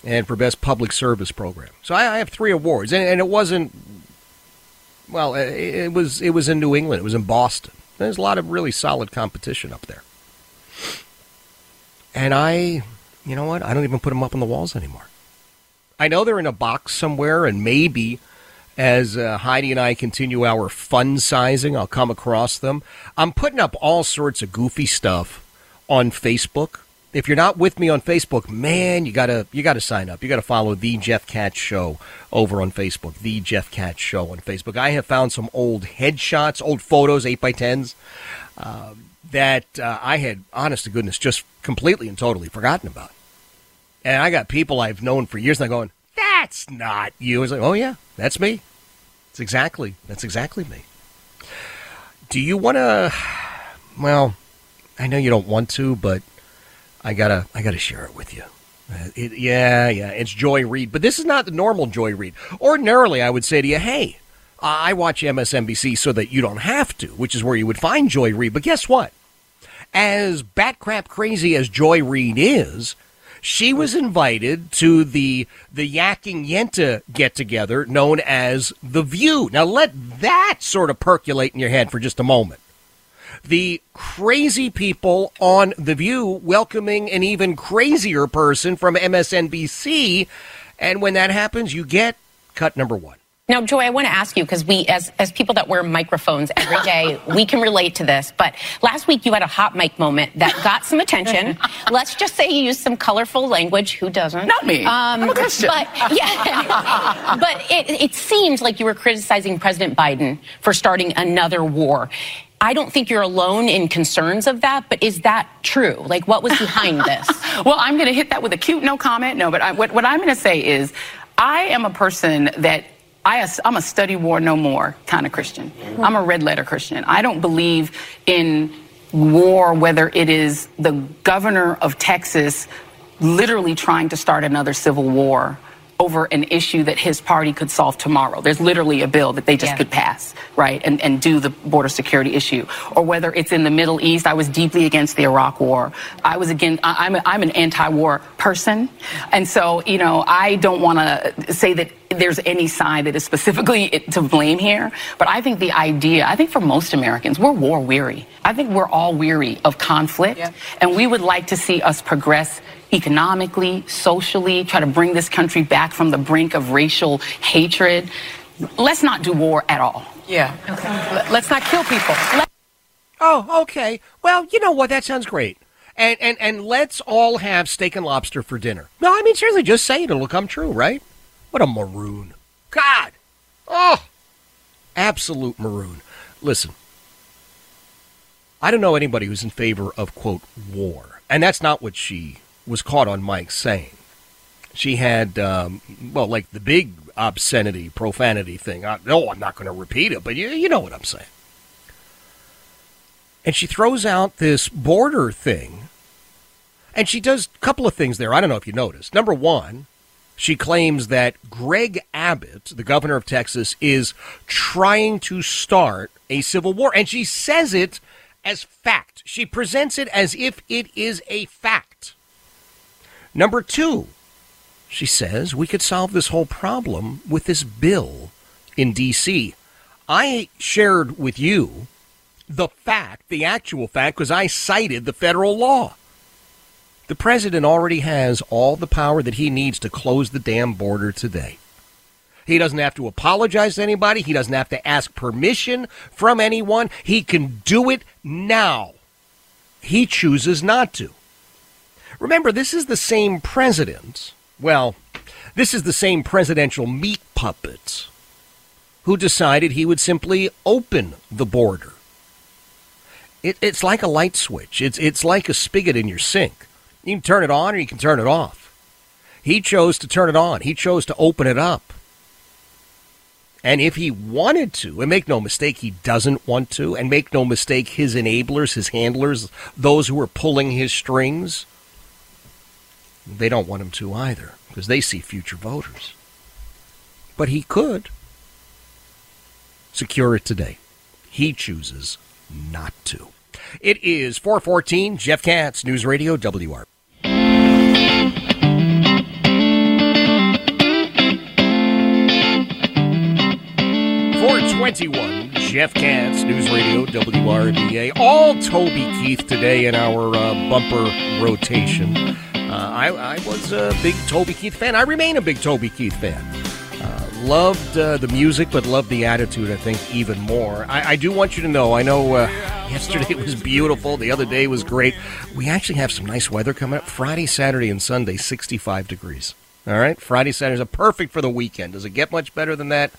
[SPEAKER 1] and for best public service program. So I, I have three awards, and, and it wasn't well, it was it was in New England. It was in Boston. There's a lot of really solid competition up there. And I, you know what? I don't even put them up on the walls anymore. I know they're in a box somewhere, and maybe as uh, Heidi and I continue our fun sizing, I'll come across them. I'm putting up all sorts of goofy stuff on Facebook if you're not with me on Facebook, man, you gotta you gotta sign up. You gotta follow the Jeff Katz Show over on Facebook. The Jeff Katz Show on Facebook. I have found some old headshots, old photos, eight by tens, uh, that uh, I had, honest to goodness, just completely and totally forgotten about. And I got people I've known for years, and they're going, "That's not you." Like, "Oh yeah, that's me. It's exactly that's exactly me." Do you want to? Well, I know you don't want to, but I gotta I gotta share it with you. Uh, it, yeah, yeah, it's Joy Reid, but this is not the normal Joy Reid. Ordinarily, I would say to you, "Hey, I watch MSNBC so that you don't have to," which is where you would find Joy Reid. But guess what? As bat crap crazy as Joy Reid is, she was invited to the the Yakking Yenta get together known as The View. Now let that sort of percolate in your head for just a moment the crazy people on The View welcoming an even crazier person from MSNBC. And when that happens, you get cut number one.
[SPEAKER 4] Now, Joy, I want to ask you because we, as as people that wear microphones every [LAUGHS] day, we can relate to this. But last week you had a hot mic moment that got some attention. [LAUGHS] Let's just say you used some colorful language. Who doesn't?
[SPEAKER 5] Not me. Um, I'm a Christian.
[SPEAKER 4] But [LAUGHS] yeah, but it, it seemed like you were criticizing President Biden for starting another war. I don't think you're alone in concerns of that, but is that true? Like, what was behind this?
[SPEAKER 5] well, I'm going to hit that with a cute no comment. No, but I, what, what I'm going to say is I am a person that I, am a study war no more kind of Christian. I'm a red letter Christian. I don't believe in war, whether it is the governor of Texas literally trying to start another civil war over an issue that his party could solve tomorrow. There's literally a bill that they just yeah. could pass, right, and, and do the border security issue. Or whether it's in the Middle East, I was deeply against the Iraq War. I was again, I'm, a, I'm an anti-war person. And so, you know, I don't want to say that there's any side that is specifically to blame here. But I think the idea, I think for most Americans, we're war weary. I think we're all weary of conflict. Yeah. And we would like to see us progress economically, socially, try to bring this country back from the brink of racial hatred. Let's not do war at all.
[SPEAKER 4] Yeah. Okay. Let's not kill people. Let-
[SPEAKER 1] oh, okay. Well, you know what? That sounds great. And, and, and let's all have steak and lobster for dinner. No, I mean, seriously, just say it. It'll come true, right? What a maroon. God. Oh, absolute maroon. Listen, I don't know anybody who's in favor of, quote, war. And that's not what she was caught on mic saying. She had, um, well, like the big obscenity, profanity thing. I, no, I'm not going to repeat it, but you, you know what I'm saying. And she throws out this border thing, and she does a couple of things there. I don't know if you noticed. Number one, she claims that Greg Abbott, the governor of Texas, is trying to start a civil war. And she says it as fact. She presents it as if it is a fact. Number two, she says we could solve this whole problem with this bill in D.C. I shared with you the fact, the actual fact, because I cited the federal law. The president already has all the power that he needs to close the damn border today. He doesn't have to apologize to anybody. He doesn't have to ask permission from anyone. He can do it now. He chooses not to. Remember, this is the same president. Well, this is the same presidential meat puppet who decided he would simply open the border. It, it's like a light switch. It's, it's like a spigot in your sink. You can turn it on or you can turn it off. He chose to turn it on. He chose to open it up. And if he wanted to, and make no mistake, he doesn't want to, and make no mistake, his enablers, his handlers, those who are pulling his strings, they don't want him to either, because they see future voters. But he could secure it today. He chooses not to. It is 414 Jeff Katz, News Radio WR. 421 Jeff Katz, News Radio WRVA. All Toby Keith today in our uh, bumper rotation. Uh, I, I, was a big Toby Keith fan. I remain a big Toby Keith fan. Uh, loved uh, the music, but loved the attitude, I think, even more. I, I do want you to know, I know [LAUGHS] yesterday was beautiful, the other day was great. We actually have some nice weather coming up Friday, Saturday, and Sunday, 65 degrees. All right, Friday, Saturday is perfect for the weekend. Does it get much better than that?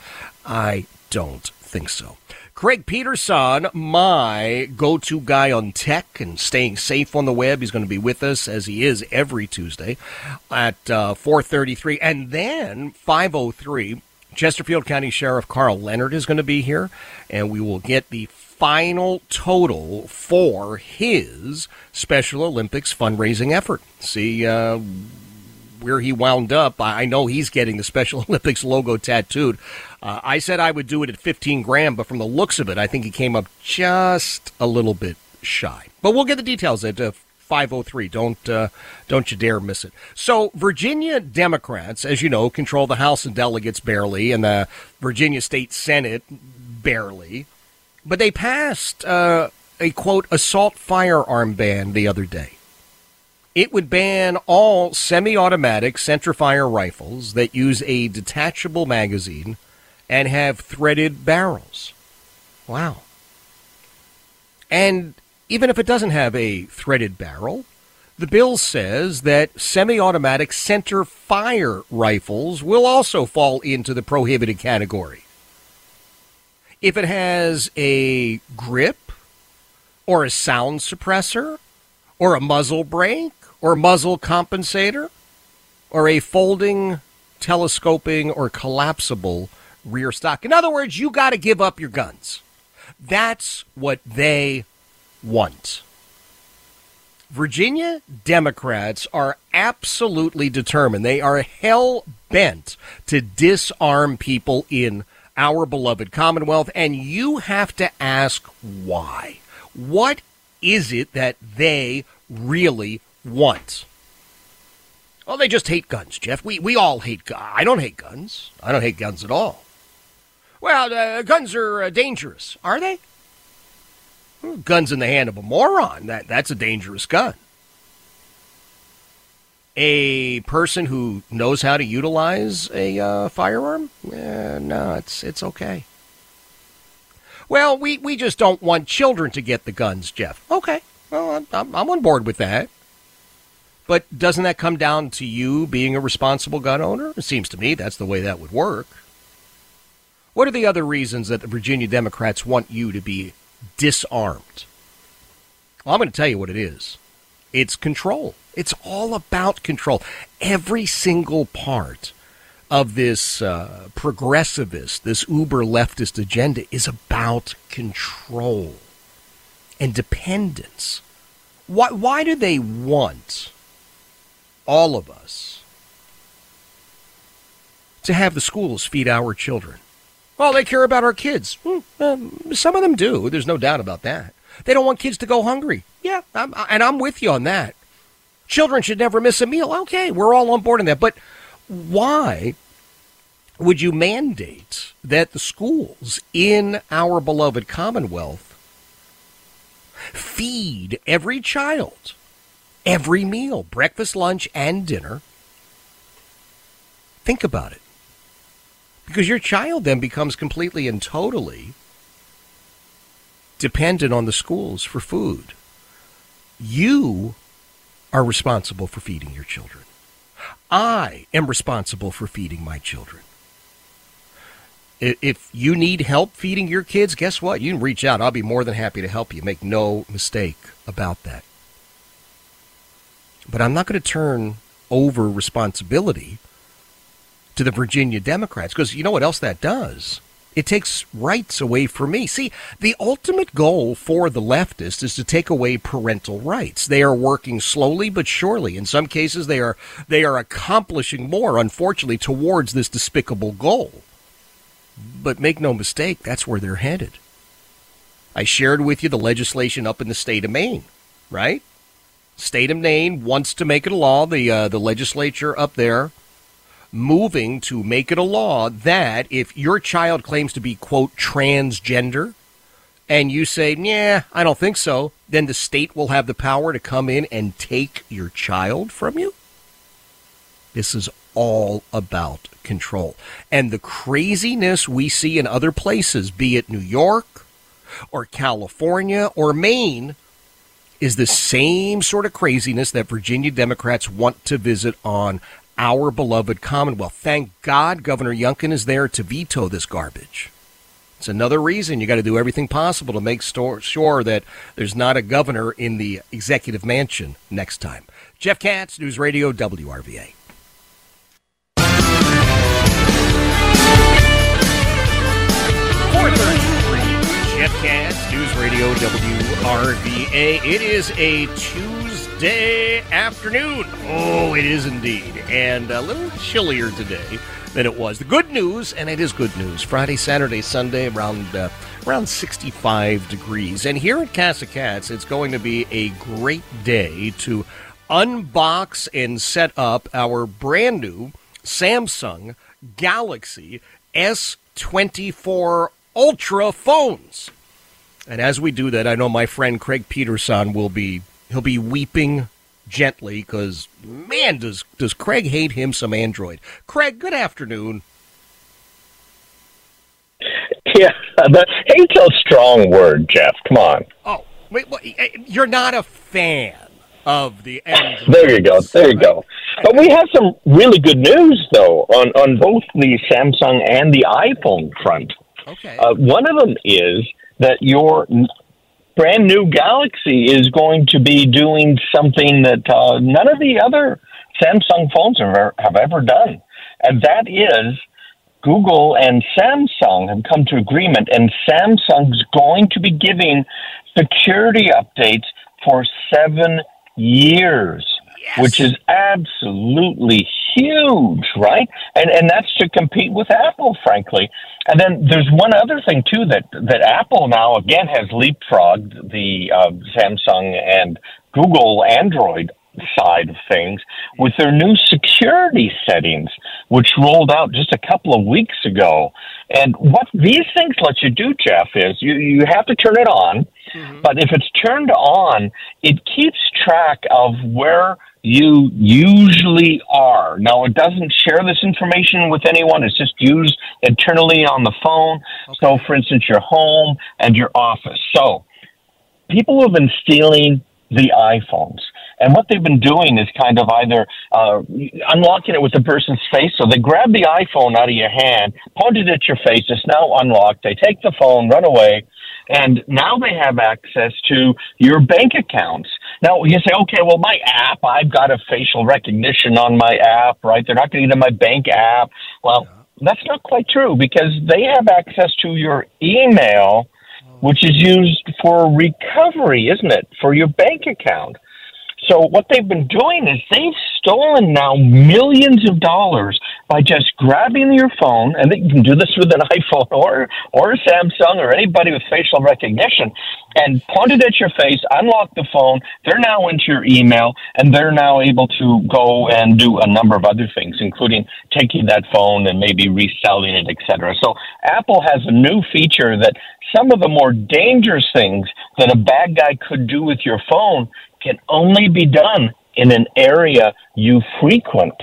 [SPEAKER 1] I don't think so. Craig Peterson, my go to guy on tech and staying safe on the web. He's going to be with us as he is every Tuesday at uh, 433. And then 503, Chesterfield County Sheriff Karl Leonard is going to be here, and we will get the final total for his Special Olympics fundraising effort. See, uh, where he wound up. I know he's getting the Special [LAUGHS] Olympics logo tattooed. Uh, I said I would do it at 15 grand, but from the looks of it, I think he came up just a little bit shy. But we'll get the details at uh, 503. Don't uh, don't you dare miss it. So Virginia Democrats, as you know, control the House of Delegates barely, and the Virginia State Senate barely. But they passed uh, a quote assault firearm ban the other day it would ban all semi automatic centerfire rifles that use a detachable magazine and have threaded barrels. Wow. And even if it doesn't have a threaded barrel, the bill says that semi automatic center fire rifles will also fall into the prohibited category. If it has a grip, or a sound suppressor, or a muzzle brake, or muzzle compensator, or a folding, telescoping, or collapsible rear stock. In other words, you got to give up your guns. That's what they want. Virginia Democrats are absolutely determined. They are hell bent to disarm people in our beloved Commonwealth, and you have to ask why. What is it that they really want. Well, they just hate guns, Jeff. We, we all hate guns. I don't hate guns. I don't hate guns at all. Well, uh, guns are uh, dangerous. Are they? Well, guns in the hand of a moron. That, that's a dangerous gun. A person who knows how to utilize a uh, firearm? Eh, no, it's, it's okay. Well, we, we just don't want children to get the guns, Jeff. Okay. Well, I'm, I'm on board with that. But doesn't that come down to you being a responsible gun owner? It seems to me that's the way that would work. What are the other reasons that the Virginia Democrats want you to be disarmed? Well, I'm going to tell you what it is it's control. It's all about control. Every single part of this uh, progressivist, this uber leftist agenda is about control and dependence. Why, why do they want all of us, to have the schools feed our children. Well, they care about our kids. Um, some of them do. There's no doubt about that. They don't want kids to go hungry. Yeah, I'm, and I'm with you on that. Children should never miss a meal. Okay, we're all on board on that. But why would you mandate that the schools in our beloved Commonwealth feed every child every meal, breakfast, lunch, and dinner? Think about it. Because your child then becomes completely and totally dependent on the schools for food. You are responsible for feeding your children. I am responsible for feeding my children. If you need help feeding your kids, guess what? You can reach out. I'll be more than happy to help you. Make no mistake about that. But I'm not going to turn over responsibility to the Virginia Democrats because you know what else that does? It takes rights away from me. See, the ultimate goal for the leftists is to take away parental rights. They are working slowly but surely. In some cases, they are they are accomplishing more, unfortunately, towards this despicable goal. But make no mistake, that's where they're headed. I shared with you the legislation up in the state of Maine, right? State of Maine wants to make it a law. The uh, the legislature up there moving to make it a law that if your child claims to be quote transgender and you say, "Yeah, I don't think so," then the state will have the power to come in and take your child from you. This is all about control. And the craziness we see in other places, be it New York or California or Maine, is the same sort of craziness that Virginia Democrats want to visit on our beloved Commonwealth. Thank God Governor Youngkin is there to veto this garbage. It's another reason you got to do everything possible to make sure that there's not a governor in the executive mansion next time. Jeff Katz, News Radio WRVA. Four thirty-three. Jeff Katz, News Radio WRVA. It is a Tuesday afternoon. Oh, it is indeed. And a little chillier today than it was. The good news, and it is good news, Friday, Saturday, Sunday, around uh, around 65 degrees. And here at Casa Katz, it's going to be a great day to unbox and set up our brand new Samsung Galaxy S24 Ultra phones. And as we do that, I know my friend Craig Peterson will be he'll be weeping gently because man, does does Craig hate him some Android? Craig, good afternoon. [LAUGHS]
[SPEAKER 6] Yeah, but hate's a strong word, Jeff. Come on.
[SPEAKER 1] Oh, wait, wait eh, you're not a fan of the Android.
[SPEAKER 6] There you go. There you go. But we have some really good news, though, on, on both the Samsung and the iPhone front.
[SPEAKER 1] Okay.
[SPEAKER 6] Uh, one of them is that your brand new Galaxy is going to be doing something that uh, none of the other Samsung phones have ever, have ever done, and that is Google and Samsung have come to agreement, and Samsung's going to be giving security updates for seven years. Yes. Which is absolutely huge, right? And and that's to compete with Apple, frankly. And then there's one other thing too that that Apple now again has leapfrogged the uh, Samsung and Google Android side of things with their new security settings, which rolled out just a couple of weeks ago. And what these things let you do, Jeff, is you, you have to turn it on, mm-hmm. but if it's turned on, it keeps track of where you usually are. Now, it doesn't share this information with anyone. It's just used internally on the phone. Okay. So, for instance, your home and your office. So, people have been stealing the iPhones. And what they've been doing is kind of either uh, unlocking it with the person's face. So they grab the iPhone out of your hand, point it at your face. It's now unlocked. They take the phone, run away, and now they have access to your bank accounts. Now you say, okay, well, my app, I've got a facial recognition on my app, right? They're not going to get in my bank app. Well, that's not quite true because they have access to your email, which is used for recovery, isn't it, for your bank account. So what they've been doing is they've stolen now millions of dollars by just grabbing your phone, and you can do this with an [LAUGHS] iPhone or or a Samsung or anybody with facial recognition, and point it at your face, unlock the phone. They're now into your email, and they're now able to go and do a number of other things, including taking that phone and maybe reselling it, etc. So Apple has a new feature that some of the more dangerous things that a bad guy could do with your phone can only be done in an area you frequent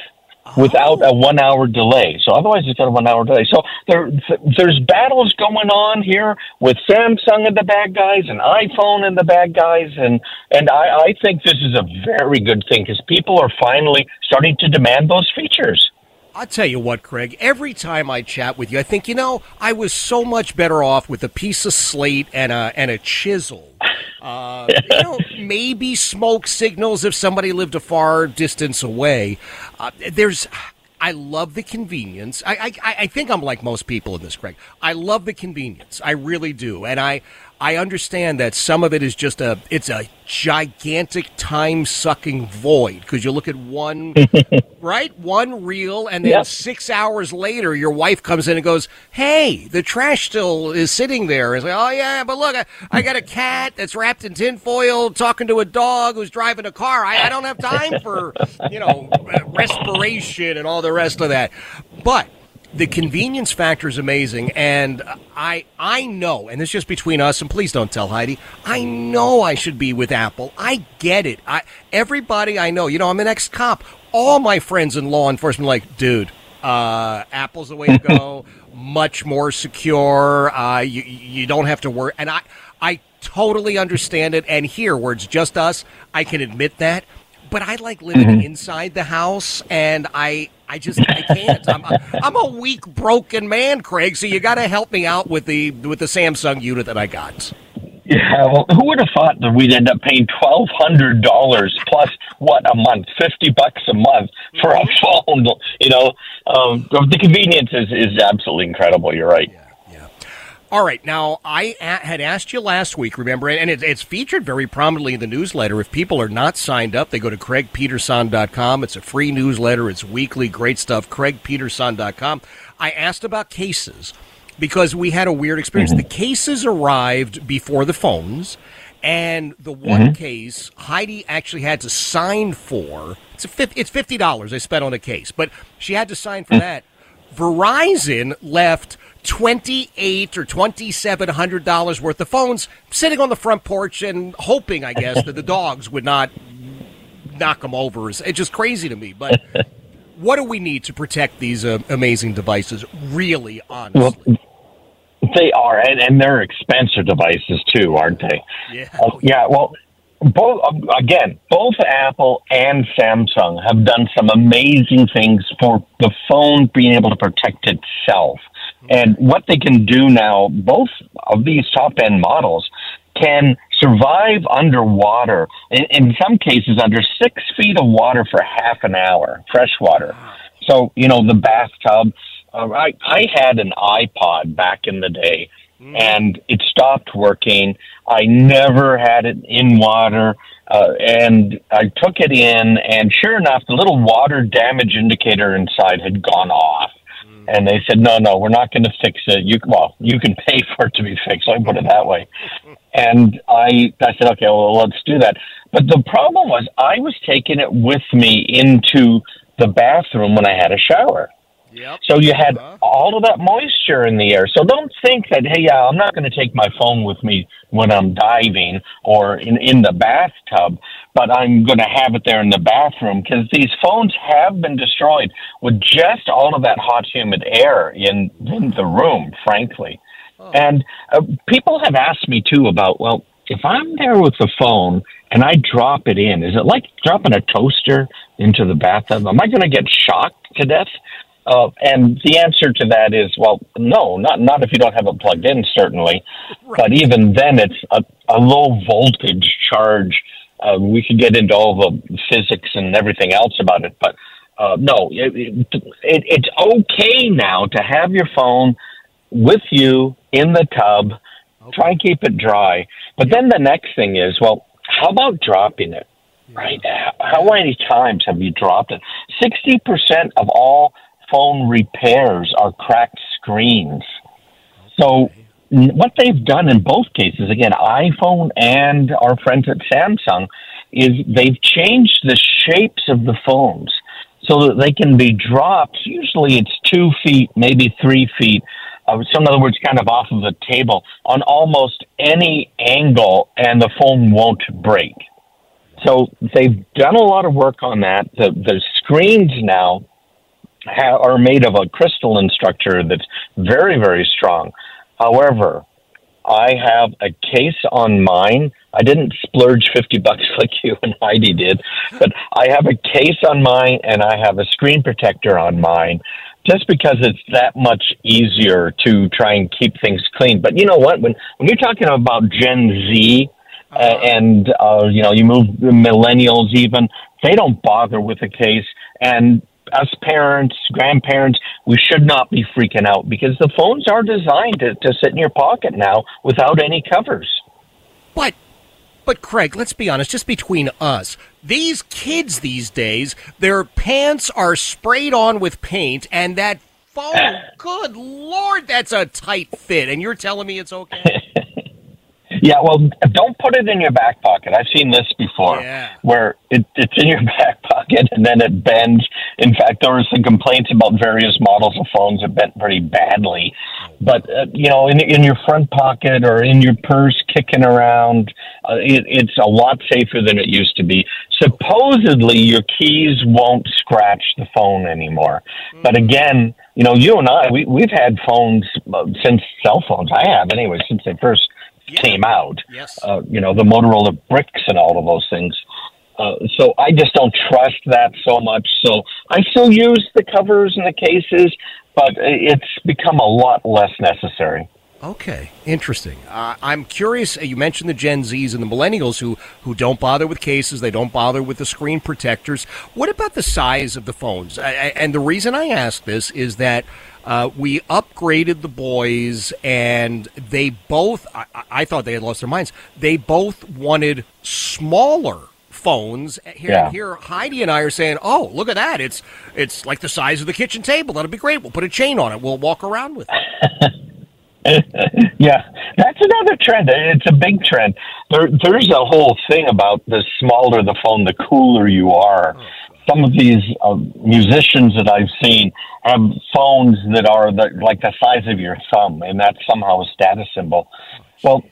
[SPEAKER 6] without a one hour delay. So otherwise it's got a one hour delay. So there, there's battles going on here with Samsung and the bad guys and iPhone and the bad guys. And, and I, I think this is a very good thing because people are finally starting to demand those features.
[SPEAKER 1] I'll tell you what, Craig, every time I chat with you, I think, you know, I was so much better off with a piece of slate and a, and a chisel. Uh, you know, [LAUGHS] maybe smoke signals if somebody lived a far distance away. Uh, there's, I love the convenience. I, I, I think I'm like most people in this, Craig. I love the convenience. I really do. And I, I understand that some of it is just a it's a gigantic time sucking void because you look at one [LAUGHS] right? One reel and then yep. six hours later your wife comes in and goes hey the trash still is sitting there. It's like oh yeah but look I, I got a cat that's wrapped in tinfoil talking to a dog who's driving a car. I, I don't have time for you know [LAUGHS] respiration and all the rest of that. But the convenience factor is amazing, and I I know, and this is just between us, and please don't tell Heidi. I know I should be with Apple. I get it. I everybody I know, you know, I'm an ex cop. All my friends in law enforcement, like, dude, uh, Apple's the way to go. [LAUGHS] Much more secure. Uh, you you don't have to worry, and I I totally understand it. And here, where it's just us, I can admit that. But I like living mm-hmm. inside the house, and I I just I can't. I'm a, I'm a weak, broken man, Craig. So you got to help me out with the with the Samsung unit that I got.
[SPEAKER 6] Yeah, well, who would have thought that we'd end up paying twelve hundred dollars plus what a month, fifty bucks a month for a [LAUGHS] phone? You know, um, the convenience is is absolutely incredible. You're right.
[SPEAKER 1] All right. Now, I had asked you last week, remember, and it's featured very prominently in the newsletter. If people are not signed up, they go to craigpeterson.com. It's a free newsletter. It's weekly, great stuff. craigpeterson.com. I asked about cases because we had a weird experience. Mm-hmm. The cases arrived before the phones, and the one mm-hmm. case Heidi actually had to sign for. It's a it's fifty dollars I spent on a case, but she had to sign for mm-hmm. that. Verizon left twenty eight or twenty seven hundred dollars worth of phones sitting on the front porch and hoping, I guess, that the [LAUGHS] dogs would not knock them over. It's just crazy to me. But [LAUGHS] what do we need to protect these uh, amazing devices? Really, honestly. Well,
[SPEAKER 6] they are, and, and they're expensive devices too, aren't they?
[SPEAKER 1] Yeah.
[SPEAKER 6] Uh, yeah. Well, both again, both Apple and Samsung have done some amazing things for the phone being able to protect itself. And what they can do now, both of these top end models can survive underwater, in, in some cases under six feet of water for half an hour, fresh water. So, you know, the bathtub. Uh, I, I had an iPod back in the day and it stopped working. I never had it in water. Uh, and I took it in, and sure enough, the little water damage indicator inside had gone off. And they said, no, no, we're not going to fix it. You well, you can pay [LAUGHS] for it to be fixed. Let me put it that way. And I, I said, okay, well, let's do that. But the problem was, I was taking it with me into the bathroom when I had a shower.
[SPEAKER 1] Yep.
[SPEAKER 6] So you had uh-huh. all of that moisture in the air. So don't think that, hey, yeah, I'm not going to take my phone with me when I'm diving or in, in the bathtub, but I'm going to have it there in the bathroom because these phones have been destroyed with just all of that hot, humid air in, in the room, frankly. Oh. And uh, people have asked me too about, well, if I'm there with the phone and I drop it in, is it like dropping a toaster into the bathtub? Am I going to get shocked to death? Uh, and the answer to that is, well, no, not not if you don't have it plugged in, certainly. Right. But even then, it's a, a low voltage charge. Uh, we could get into all the physics and everything else about it, but uh, no, it, it, it, it's okay now to have your phone with you in the tub. Okay. Try and keep it dry. But then the next thing is, well, how about dropping it? right? How, how many times have you dropped it? 60% of all phone repairs are cracked screens. So, what they've done in both cases, again, iPhone and our friends at Samsung, is they've changed the shapes of the phones so that they can be dropped. Usually it's two feet, maybe three feet. Uh, so in other words, kind of off of the table on almost any angle, and the phone won't break. So they've done a lot of work on that. The, the screens now ha- are made of a crystalline structure that's very, very strong. However, I have a case on mine. I didn't splurge 50 bucks [LAUGHS] like you and Heidi did, but I have a case on mine and I have a screen protector on mine just because it's that much easier to try and keep things clean. But you know what? When, when you're talking about Gen Z, uh, and uh, you know, you move millennials even, they don't bother with a case. And us parents, grandparents, we should not be freaking out because the phones are designed to, to sit in your pocket now without any covers.
[SPEAKER 1] But but Craig, let's be honest, just between us, these kids these days, their pants are sprayed on with paint and that phone, oh, [LAUGHS] good lord, that's a tight fit and you're telling me it's okay?
[SPEAKER 6] Yeah, well, don't put it in your back pocket. I've seen this before,
[SPEAKER 1] Yeah.
[SPEAKER 6] where it, it's in your [LAUGHS] back pocket and then it bends. In fact, there were some complaints about various models of phones that bent pretty badly. But uh, you know, in in your front pocket or in your purse, kicking around, uh, it, it's a lot safer than it used to be. Supposedly, your keys won't scratch the phone anymore. But again, you know, you and I, we we've had phones uh, since cell phones. I have anyway, since they first came out.
[SPEAKER 1] Yes.
[SPEAKER 6] Uh, you know, the Motorola bricks and all of those things. Uh, so I just don't trust that so much. So I still use the covers and the cases, but it's become a lot less necessary.
[SPEAKER 1] Okay, interesting. Uh, I'm curious. uh, You mentioned the Gen Zs and the millennials who who don't bother with cases. They don't bother with the screen protectors. What about the size of the phones? I, I, and the reason I ask this is that uh, we upgraded the boys, and they both. I, I- thought they had lost their minds. They both wanted smaller phones. Here,
[SPEAKER 6] Yeah.
[SPEAKER 1] here, Heidi and I are saying, "Oh, look at that! It's it's like the size of the kitchen table. That'll be great. We'll put a chain on it. We'll walk around with it." [LAUGHS]
[SPEAKER 6] yeah, that's another trend. It's a big trend. There, there's a whole thing about the smaller the phone, the cooler you are. Some of these uh, musicians that I've seen have phones that are the, like the size of your thumb, and that's somehow a status symbol. Well,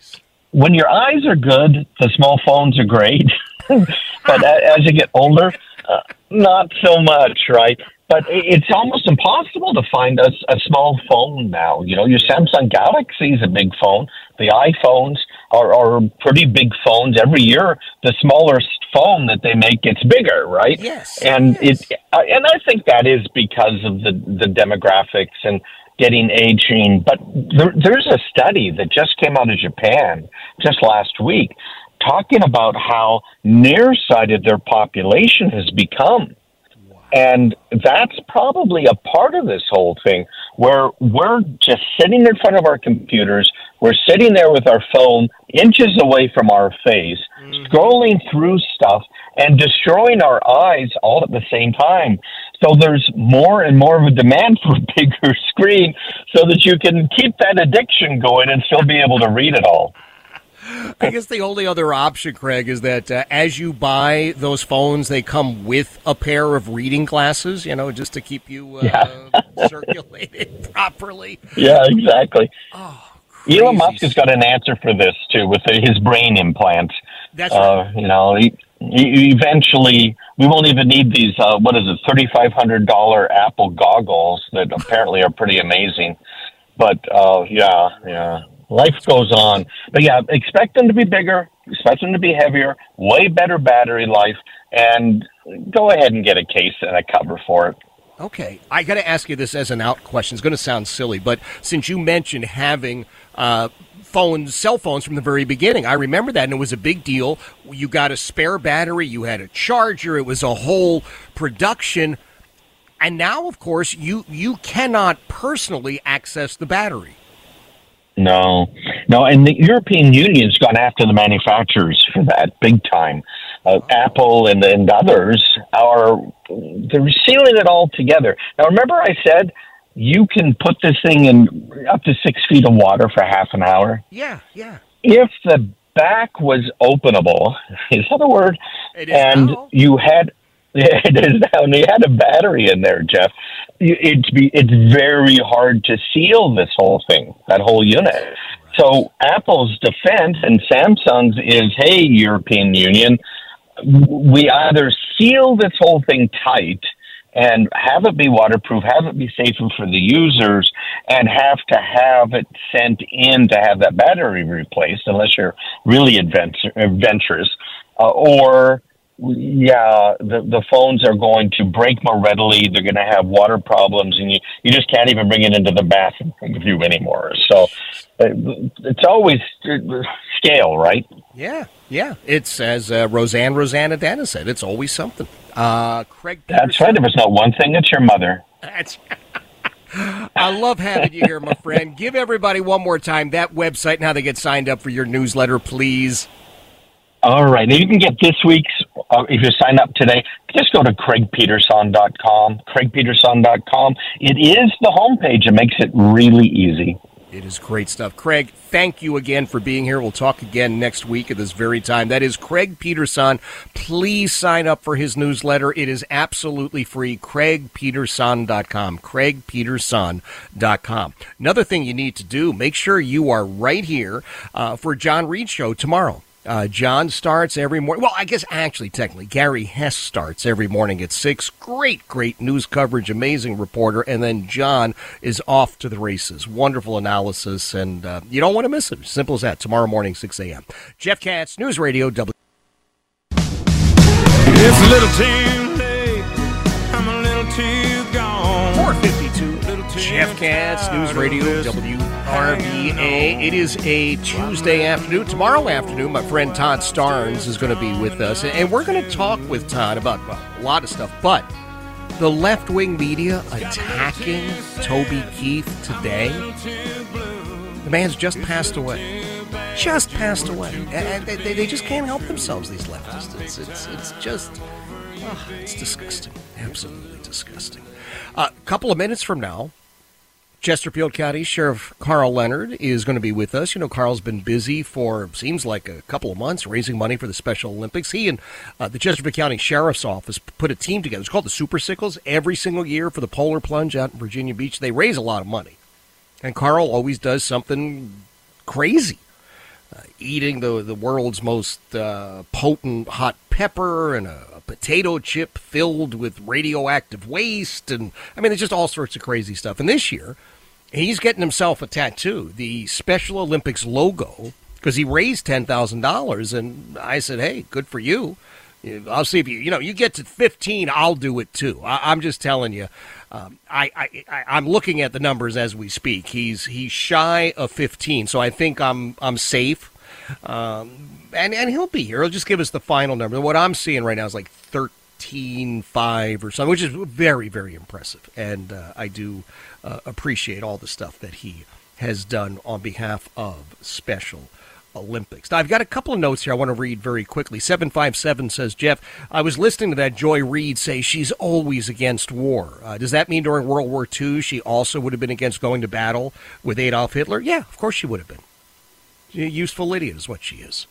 [SPEAKER 6] when your eyes are good, the small phones are great. [LAUGHS] but as you get older, uh, not so much, right? But it's almost impossible to find a, a small phone now. You know, your Samsung Galaxy is a big phone. The iPhones are, are pretty big phones. Every year, the smallest phone that they make gets bigger, right?
[SPEAKER 1] Yes.
[SPEAKER 6] And it, uh, and I think that is because of the the demographics and getting aging. But there, there's a study that just came out of Japan just last week talking about how nearsighted their population has become. And that's probably a part of this whole thing where we're just sitting in front of our computers. We're sitting there with our phone inches away from our face, mm. scrolling through stuff and destroying our eyes all at the same time. So there's more and more of a demand [LAUGHS] for a bigger screen so that you can keep that addiction going and still be able to read it all.
[SPEAKER 1] I guess the only other option, Craig, is that uh, as you buy those phones, they come with a pair of reading glasses, you know, just to keep you uh, [LAUGHS] circulated [LAUGHS] properly.
[SPEAKER 6] Yeah, exactly. Elon Musk has got an answer for this too with his brain implant.
[SPEAKER 1] That's
[SPEAKER 6] uh, you know, he, he, eventually we won't even need these. Uh, what is it, thirty five hundred dollar Apple goggles that apparently are pretty amazing. But uh, yeah, yeah, life goes on. But yeah, expect them to be bigger. Expect them to be heavier. Way better battery life. And go ahead and get a case and a cover for it.
[SPEAKER 1] Okay, I got to ask you this as an out question. It's going to sound silly, but since you mentioned having uh, phones, cell phones from the very beginning, I remember that, and it was a big deal. You got a spare battery, you had a charger, it was a whole production. And now, of course, you you cannot personally access the battery.
[SPEAKER 6] No, no, and the European Union's gone after the manufacturers for that big time. uh, Apple and, and others are they're sealing it all together. Now, remember I said you can put this thing in up to six feet of water for half an hour.
[SPEAKER 1] Yeah, yeah.
[SPEAKER 6] If the back was openable, [LAUGHS] is that a word?
[SPEAKER 1] It is
[SPEAKER 6] and
[SPEAKER 1] now.
[SPEAKER 6] you had [LAUGHS] it is now, and you had a battery in there, Jeff. It's be it's very hard to seal this whole thing, that whole unit. So Apple's defense and Samsung's is, hey, European Union, we either seal this whole thing tight and have it be waterproof, have it be safer for the users, and have to have it sent in to have that battery replaced, unless you're really adventurous, uh, or yeah, the the phones are going to break more readily. They're going to have water problems, and you you just can't even bring it into the bathroom with you anymore. So uh, it's always uh, scale, right?
[SPEAKER 1] Yeah, yeah. It's as uh, Roseanne Roseannadanna said. It's always something. Uh, Craig.
[SPEAKER 6] That's right. If it's not one thing, it's your mother.
[SPEAKER 1] That's. [LAUGHS] I love having you here, my friend. Give everybody one more time that website and how they get signed up for your newsletter, please.
[SPEAKER 6] All right. Now you can get this week's, uh, if you sign up today, just go to craigpeterson.com, craigpeterson.com. It is the homepage. It makes it really easy.
[SPEAKER 1] It is great stuff. Craig, thank you again for being here. We'll talk again next week at this very time. That is Craig Peterson. Please sign up for his newsletter. It is absolutely free. CraigPeterson.com. CraigPeterson.com. Another thing you need to do, make sure you are right here uh, for John Reed Show tomorrow. Uh, John starts every morning. Well, I guess actually, technically, Gary Hess starts every morning at 6. Great, great news coverage, amazing reporter. And then John is off to the races. Wonderful analysis, and uh, you don't want to miss it. Simple as that. Tomorrow morning, 6 a.m. Jeff Katz, News Radio, W.
[SPEAKER 7] It's little too
[SPEAKER 1] Jeff Katz, News Radio, WRVA. It is a Tuesday afternoon. Tomorrow afternoon, my friend Todd Starnes is going to be with us, and we're going to talk with Todd about a lot of stuff, but the left wing media attacking Toby Keith today. The man's just passed away. Just passed away. And they, they, they just can't help themselves, these leftists. It's, it's, it's just, ah, it's disgusting. Absolutely disgusting. A couple of minutes from now, Chesterfield County Sheriff Karl Leonard is going to be with us. You know, Karl's been busy for seems like a couple of months raising money for the Special Olympics. He and uh, the Chesterfield County Sheriff's Office put a team together. It's called the Super Sickles. Every single year for the Polar Plunge out in Virginia Beach, they raise a lot of money, and Karl always does something crazy. Uh, eating the the world's most uh, potent hot pepper and a, potato chip filled with radioactive waste, and I mean, it's just all sorts of crazy stuff. And this year, he's getting himself a tattoo, the Special Olympics logo, because he raised ten thousand dollars. And I said, "Hey, good for you. I'll see if you, you know, you get to fifteen, I'll do it too." I, I'm just telling you. Um, I, I, I I'm looking at the numbers as we speak. He's he's shy of 15, so I think I'm I'm safe. Um, and and he'll be here. He'll just give us the final number. What I'm seeing right now is like 13 5 or something, which is very very impressive. And uh, I do uh, appreciate all the stuff that he has done on behalf of Special Olympics. Now, I've got a couple of notes here I want to read very quickly. 757 says, Jeff, I was listening to that Joy Reid say she's always against war. Uh, does that mean during World War II she also would have been against going to battle with Adolf Hitler? Yeah, of course she would have been. Useful idiot is what she is.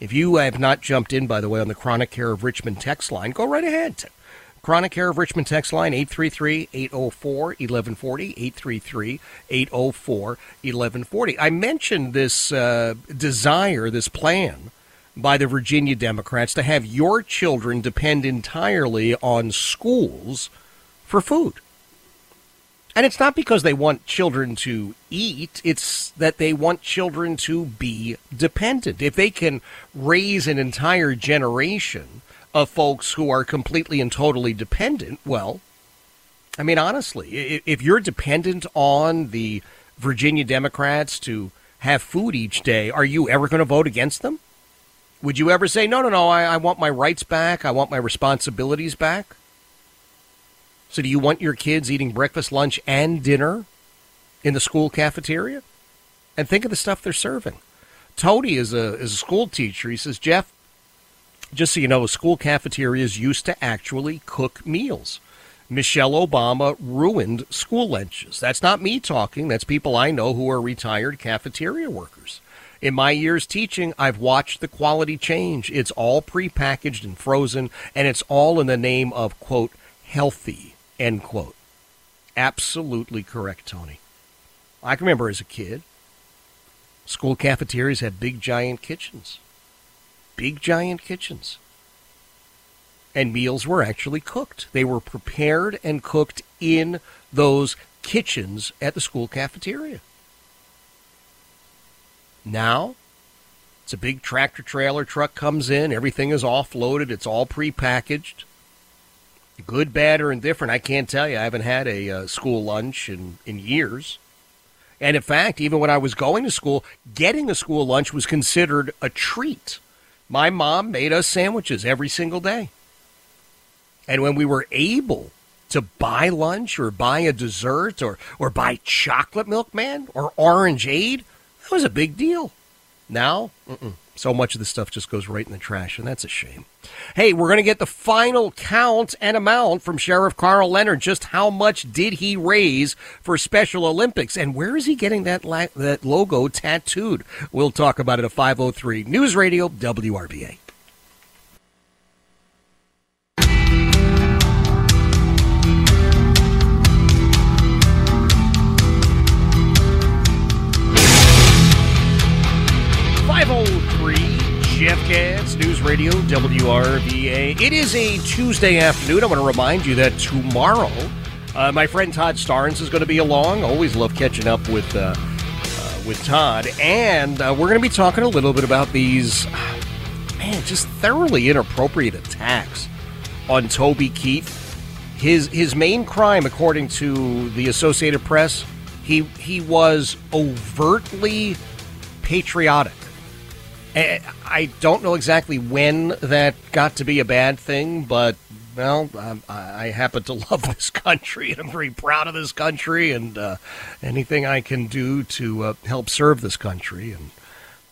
[SPEAKER 1] If you have not jumped in, by the way, on the Chronic Care of Richmond text line, go right ahead. Chronic Care of Richmond text line 833-804-1140 833-804-1140. I mentioned this uh, desire, this plan by the Virginia Democrats to have your children depend entirely on schools for food. And it's not because they want children to eat, it's that they want children to be dependent. If they can raise an entire generation of folks who are completely and totally dependent, well, I mean, honestly, if you're dependent on the Virginia Democrats to have food each day, are you ever going to vote against them? Would you ever say, no, no, no, I, I want my rights back, I want my responsibilities back? So, do you want your kids eating breakfast, lunch, and dinner in the school cafeteria? And think of the stuff they're serving. Tony is a is a school teacher. He says, Jeff, just so you know, school cafeterias used to actually cook meals. Michelle Obama ruined school lunches. That's not me talking. That's people I know who are retired cafeteria workers. In my years teaching, I've watched the quality change. It's all prepackaged and frozen, and it's all in the name of, quote, healthy, end quote. Absolutely correct, Tony. I can remember as a kid, school cafeterias had big, giant kitchens. Big, giant kitchens and meals were actually cooked. They were prepared and cooked in those kitchens at the school cafeteria. Now, it's a big tractor trailer truck comes in, everything is offloaded, it's all prepackaged. Good, bad, or indifferent, I can't tell you. I haven't had a uh, school lunch in, in years. And in fact, even when I was going to school, getting a school lunch was considered a treat. My mom made us sandwiches every single day. And when we were able to buy lunch or buy a dessert or, or buy chocolate milk, man, or orangeade, that was a big deal. Now, mm-mm. So much of the stuff just goes right in the trash, and that's a shame. Hey, we're going to get the final count and amount from Sheriff Karl Leonard. Just how much did he raise for Special Olympics, and where is he getting that la- that logo tattooed? We'll talk about it at 503 News Radio WRVA. Jeff Katz, News Radio, WRVA. It is a Tuesday afternoon. I want to remind you that tomorrow, uh, my friend Todd Starnes is going to be along. Always love catching up with uh, uh, with Todd, and uh, we're going to be talking a little bit about these, man, just thoroughly inappropriate attacks on Toby Keith. His his main crime, according to the Associated Press, he he was overtly patriotic. Eh, I don't know exactly when that got to be a bad thing, but well, I, I happen to [LAUGHS] love this country, and I'm very proud of this country, and uh, anything I can do to uh, help serve this country, and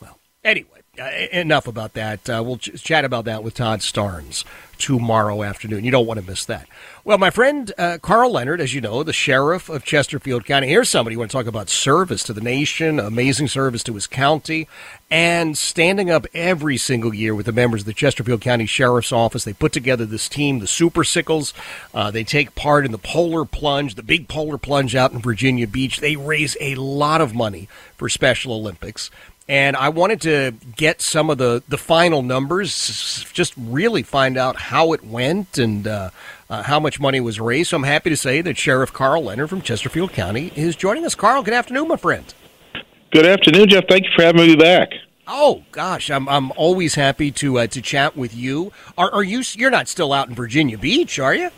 [SPEAKER 1] well, anyway. Uh, enough about that. Uh, we'll ch- chat about that with Todd Starnes tomorrow afternoon. You don't want to miss that. Well, my friend uh, Karl Leonard, as you know, the sheriff of Chesterfield County. Here's somebody who want to talk about service to the nation, amazing service to his county, and standing up every single year with the members of the Chesterfield County Sheriff's Office. They put together this team, the Super Sickles. Uh, they take part in the Polar Plunge, the big Polar Plunge out in Virginia Beach. They raise a lot of money for Special Olympics and I wanted to get some of the, the final numbers, just really find out how it went and uh, uh, how much money was raised. So I'm happy to say that Sheriff Karl Leonard from Chesterfield County is joining us. Karl, good afternoon, my friend.
[SPEAKER 8] Good afternoon, Jeff. Thank you for having me back.
[SPEAKER 1] Oh gosh, I'm I'm always happy to uh, to chat with you. Are, are you you're not still out in Virginia Beach, are you?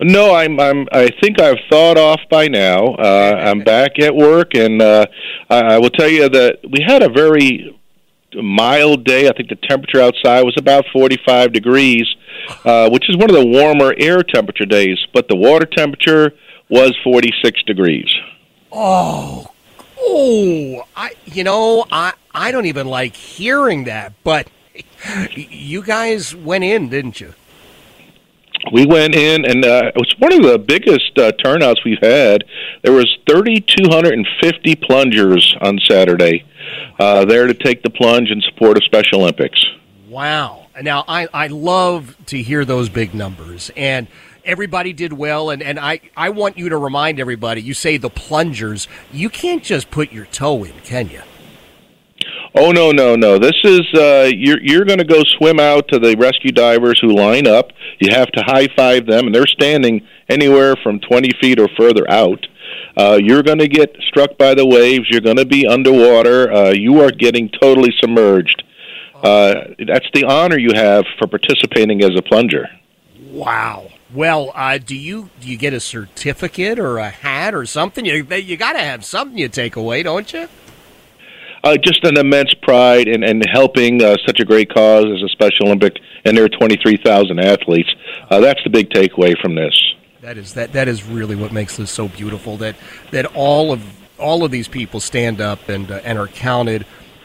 [SPEAKER 8] No, I'm. I'm. I think I've thawed off by now. Uh, I'm back at work, and uh, I, I will tell you that we had a very mild day. I think the temperature outside was about 45 degrees, uh, which is one of the warmer air temperature days. But the water temperature was 46 degrees.
[SPEAKER 1] Oh, oh! I, you know, I I don't even like hearing that, but [LAUGHS] you guys went in, didn't you?
[SPEAKER 8] We went in and uh, it was one of the biggest uh, turnouts we've had. There was 3250 plungers on saturday uh, there to take the plunge in support of special olympics.
[SPEAKER 1] Wow. Now i, I love to hear those big numbers. And everybody did well. And, and I, I want you to remind everybody you say the plungers you can't just put your toe in can you
[SPEAKER 8] Oh no no no! This is uh, you're you're going to go swim out to the rescue divers who line up. You have to high five them, and they're standing anywhere from twenty feet or further out. Uh, you're going to get struck by the waves. You're going to be underwater. Uh, you are getting totally submerged. Uh, that's the honor you have for participating as a plunger.
[SPEAKER 1] Wow. Well, uh, do you do you get a certificate or a hat or something? You you got to have something you take away, don't you?
[SPEAKER 8] Uh, just an immense pride in, in helping uh, such a great cause as a Special Olympic and their 23,000 athletes. Uh, that's the big takeaway from this.
[SPEAKER 1] That is that that is really what makes this so beautiful. That that all of all of these people stand up and uh, and are counted.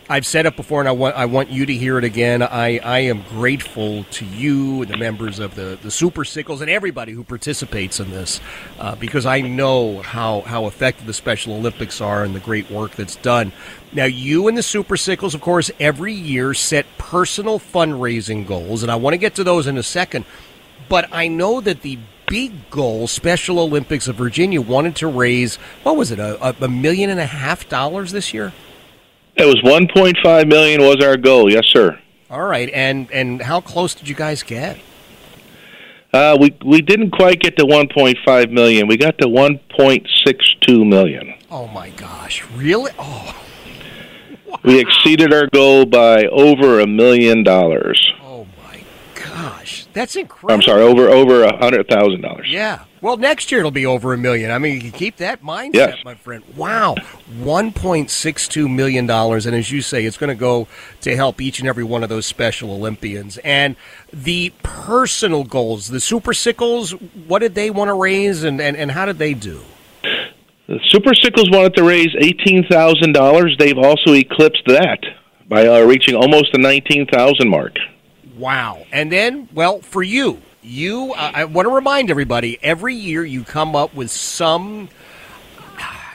[SPEAKER 1] I've said it before, and I want I want you to hear it again. I, I am grateful to you and the members of the the Super Sickles and everybody who participates in this, uh, because I know how how effective the Special Olympics are and the great work that's done. Now, you and the Super Sickles, of course, every year set personal fundraising goals, and I want to get to those in a second. But I know that the big goal, Special Olympics of Virginia wanted to raise what was it, a, a million and a half dollars this year?
[SPEAKER 8] It was 1.5 million was our goal. Yes, sir.
[SPEAKER 1] All right, and and how close did you guys get?
[SPEAKER 8] Uh, we we didn't quite get to 1.5 million. We got to 1.62 million.
[SPEAKER 1] Oh my gosh! Really? Oh,
[SPEAKER 8] We exceeded our goal by over a million dollars.
[SPEAKER 1] Oh my gosh, that's incredible.
[SPEAKER 8] I'm sorry, over over a hundred thousand dollars.
[SPEAKER 1] Yeah. Well, next year it'll be over a million. I mean, you can keep that mindset,
[SPEAKER 8] Yes.
[SPEAKER 1] my friend. Wow, one point six two million dollars, and as you say, it's going to go to help each and every one of those Special Olympians. And the personal goals, the Super Sickles, what did they want to raise, and, and, and how did they do?
[SPEAKER 8] The Super Sickles wanted to raise eighteen thousand dollars. They've also eclipsed that by uh, reaching almost the nineteen thousand mark.
[SPEAKER 1] Wow. And then, well, for you, you, uh, I want to remind everybody every year you come up with some.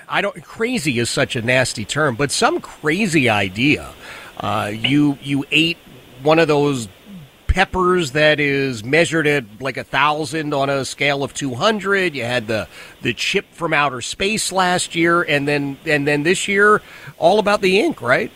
[SPEAKER 1] I don't. Crazy is such a nasty term, but some crazy idea. Uh, you you ate one of those peppers that is measured at like a thousand on a scale of two hundred. You had the the chip from outer space last year, and then and then this year, all about the ink, right?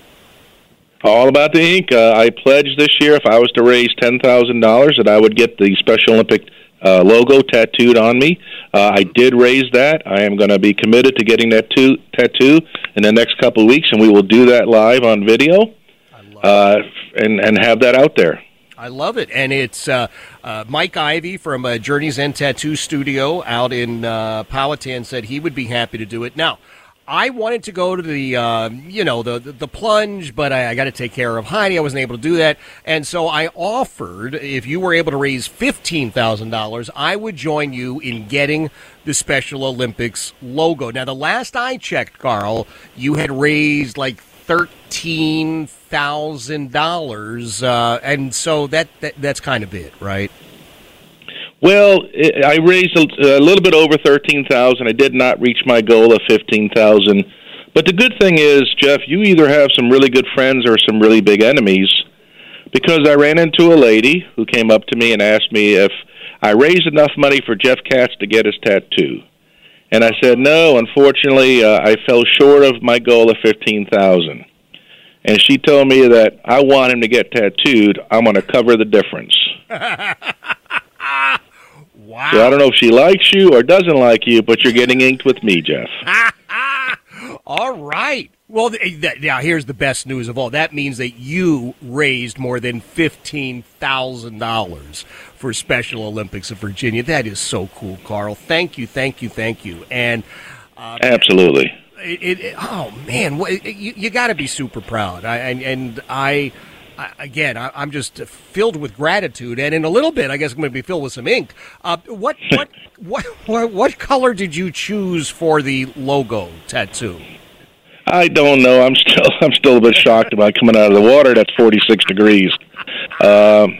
[SPEAKER 8] All about the ink. Uh, I pledged this year if I was to raise ten thousand dollars that I would get the Special Olympic uh, logo tattooed on me. Uh, I did raise that. I am going to be committed to getting that to- tattoo in the next couple of weeks, and we will do that live on video uh, and and have that out there.
[SPEAKER 1] I love it, and it's uh, uh, Mike Ivy from uh, Journey's End Tattoo Studio out in uh, Powhatan said he would be happy to do it. Now, I wanted to go to the uh, you know the, the the plunge, but I, I got to take care of Heidi. I wasn't able to do that, and so I offered if you were able to raise fifteen thousand dollars, I would join you in getting the Special Olympics logo. Now, the last I checked, Karl, you had raised like thirteen thousand dollars, uh, and so that, that that's kind of it, right?
[SPEAKER 8] Well, i raised a, a little bit over thirteen thousand. I did not reach my goal of fifteen thousand. But the good thing is, Jeff, you either have some really good friends or some really big enemies. Because I ran into a lady who came up to me and asked me if I raised enough money for Jeff Katz to get his tattoo. And I said, no, unfortunately, uh, I fell short of my goal of fifteen thousand. And she told me that I want him to get tattooed. I'm going to cover the difference. [LAUGHS]
[SPEAKER 1] Wow.
[SPEAKER 8] So I don't know if she likes you or doesn't like you, but you're getting inked with me, Jeff. [LAUGHS]
[SPEAKER 1] All right. Well, now here's the best news of all. That means that you raised more than fifteen thousand dollars for Special Olympics of Virginia. That is so cool, Karl. Thank you, thank you, thank you. And uh,
[SPEAKER 8] Absolutely.
[SPEAKER 1] it, it, it- oh man, you, you got to be super proud. I, and, and I, I again, I, I'm just filled with gratitude, and in a little bit, I guess I'm going to be filled with some ink. Uh, what, what, what, what, what color did you choose for the logo tattoo?
[SPEAKER 8] I don't know. I'm still [LAUGHS] I'm still a bit shocked about coming out of the water. That's 46 degrees. Um,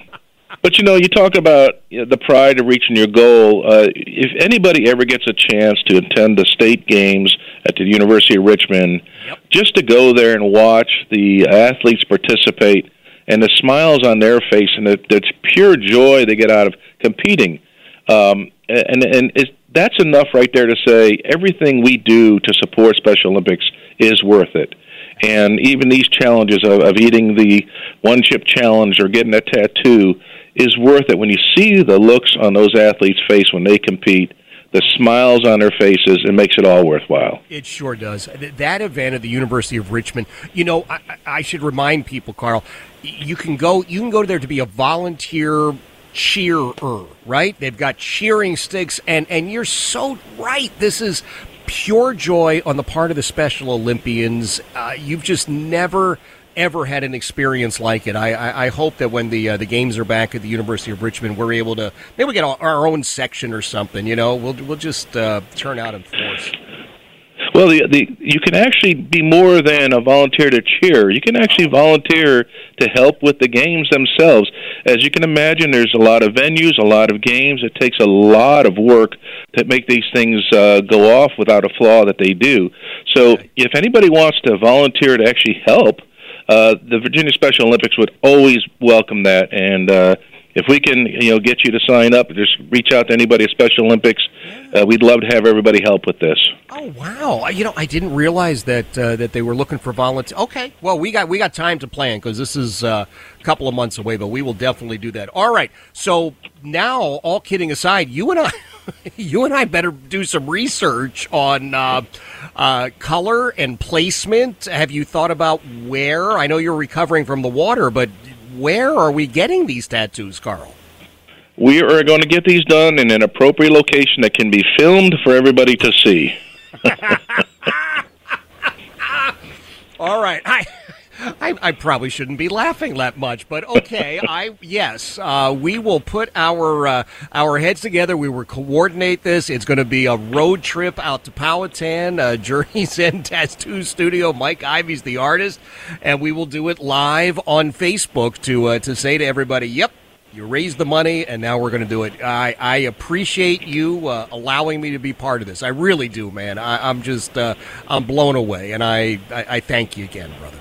[SPEAKER 8] but you know, you talk about you know, the pride of reaching your goal. Uh, if anybody ever gets a chance to attend the state games at the University of Richmond, just to go there and watch the athletes participate and the smiles on their face and the, the pure joy they get out of competing, um, and and is that's enough right there to say everything we do to support Special Olympics is worth it. And even these challenges of, of eating the one chip challenge or getting a tattoo is worth it when you see the looks on those athletes' face when they compete, the smiles on their faces, it makes it all worthwhile.
[SPEAKER 1] It sure does. That event at the University of Richmond. You know, I, I- should remind people, Karl. You can go. You can go there to be a volunteer cheerer, right? They've got cheering sticks, and and you're so right. This is pure joy on the part of the Special Olympians. Uh, you've just never. Ever had an experience like it? I, I, I hope that when the uh, the games are back at the University of Richmond, we're able to maybe we get our own section or something. You know, we'll we'll just uh, turn out in force.
[SPEAKER 8] Well, the, the you can actually be more than a volunteer to cheer. You can actually volunteer to help with the games themselves. As you can imagine, there's a lot of venues, a lot of games. It takes a lot of work to make these things uh, go off without a flaw that they do. So, if anybody wants to volunteer to actually help, uh, the Virginia Special Olympics would always welcome that, and uh, if we can, you know, get you to sign up, just reach out to anybody at Special Olympics. Uh, we'd love to have everybody help with this.
[SPEAKER 1] Oh wow! You know, I didn't realize that uh, that they were looking for volunteers. Okay, well, we got we got time to plan because this is uh, a couple of months away, but we will definitely do that. All right. So now, all kidding aside, you and I, [LAUGHS] you and I better do some research on uh, uh, color and placement. Have you thought about where? I know you're recovering from the water, but where are we getting these tattoos, Karl?
[SPEAKER 8] We are going to get these done in an appropriate location that can be filmed for everybody to see. [LAUGHS]
[SPEAKER 1] All right. I, I, I probably shouldn't be laughing that much, but okay. [LAUGHS] I yes, uh, we will put our uh, our heads together. We will coordinate this. It's going to be a road trip out to Powhatan, uh, Journey's [LAUGHS] End Tattoo Studio. Mike Ivy's the artist, and we will do it live on Facebook to uh, to say to everybody, "Yep, you raised the money, and now we're going to do it. I, I appreciate you uh, allowing me to be part of this. I really do, man. I, I'm just uh, I'm blown away, and I, I, I thank you again, brother.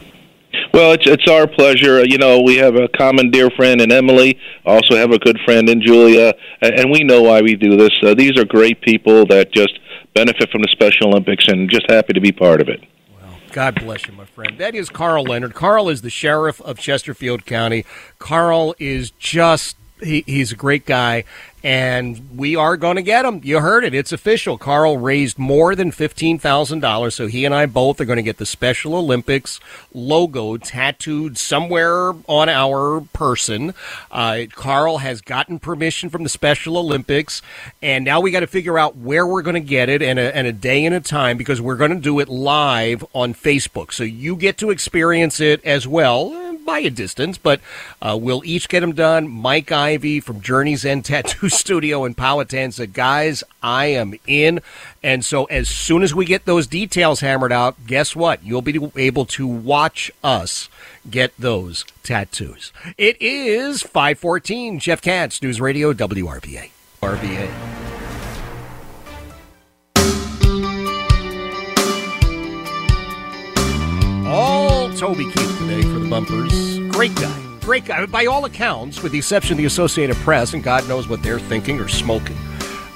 [SPEAKER 8] Well, it's it's our pleasure. You know, we have a common dear friend in Emily. Also have a good friend in Julia, and we know why we do this. Uh, these are great people that just benefit from the Special Olympics, and just happy to be part of it.
[SPEAKER 1] Well, God bless you, my friend. That is Karl Leonard. Karl is the sheriff of Chesterfield County. Karl is just. He, he's a great guy, and we are going to get him. You heard it. It's official. Karl raised more than $15,000, so he and I both are going to get the Special Olympics logo tattooed somewhere on our person. Uh, Karl has gotten permission from the Special Olympics, and now we got to figure out where we're going to get it and a, and a day and a time because we're going to do it live on Facebook. So you get to experience it as well by a distance, but uh, we'll each get them done. Mike Ivy from Journey's End [LAUGHS] Tattoo Studio in Powhatan said, Guys, I am in. And so as soon as we get those details hammered out, guess what? You'll be able to watch us get those tattoos. It is 514 Jeff Katz, News Radio, WRVA. RVA. All Toby Keith today for the bumpers. Great guy. Great guy. By all accounts, with the exception of the Associated Press, and God knows what they're thinking or smoking.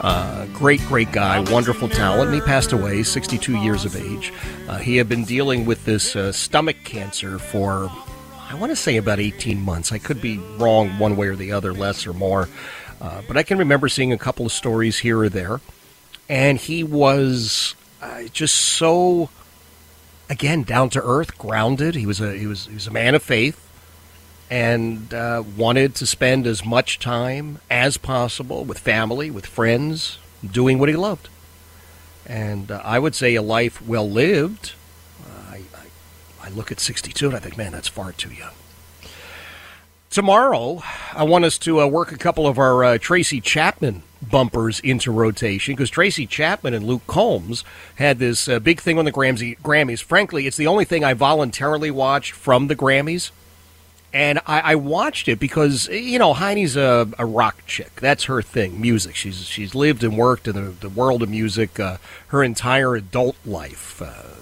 [SPEAKER 1] Uh, great, great guy, wonderful talent. And he passed away, 62 years of age. Uh, he had been dealing with this uh, stomach cancer for, I want to say, about 18 months. I could be wrong one way or the other, less or more. Uh, but I can remember seeing a couple of stories here or there. And he was uh, just so again down to earth, grounded. He was a he was he was a man of faith, and uh, wanted to spend as much time as possible with family, with friends, doing what he loved. And uh, I would say a life well lived. Uh, I, I I look at 62 and I think, man, that's far too young. Tomorrow, I want us to uh, work a couple of our uh, Tracy Chapman bumpers into rotation because Tracy Chapman and Luke Combs had this uh, big thing on the Grammys. Frankly, it's the only thing I voluntarily watched from the Grammys. And I, I watched it because you know Heidi's a, a rock chick. That's her thing, music. She's she's lived and worked in the, the world of music uh, her entire adult life, uh,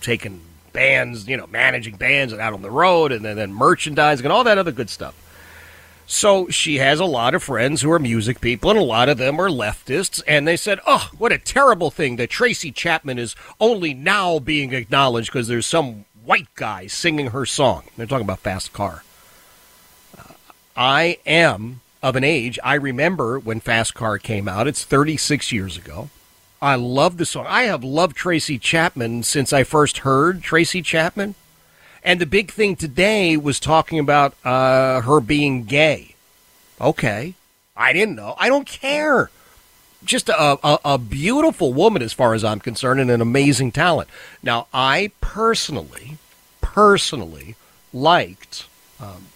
[SPEAKER 1] taking bands, you know, managing bands and out on the road, and then, then merchandising and all that other good stuff. So she has a lot of friends who are music people, and a lot of them are leftists. And they said, "Oh, what a terrible thing that Tracy Chapman is only now being acknowledged because there's some white guy singing her song." They're talking about Fast Car. Uh, I am of an age. I remember when Fast Car came out. It's 36 years ago. I love the song. I have loved Tracy Chapman since I first heard Tracy Chapman. And the big thing today was talking about uh, her being gay. Okay. I didn't know. I don't care. Just a, a, a, beautiful woman, as far as I'm concerned, and an amazing talent. Now, I personally, personally liked um,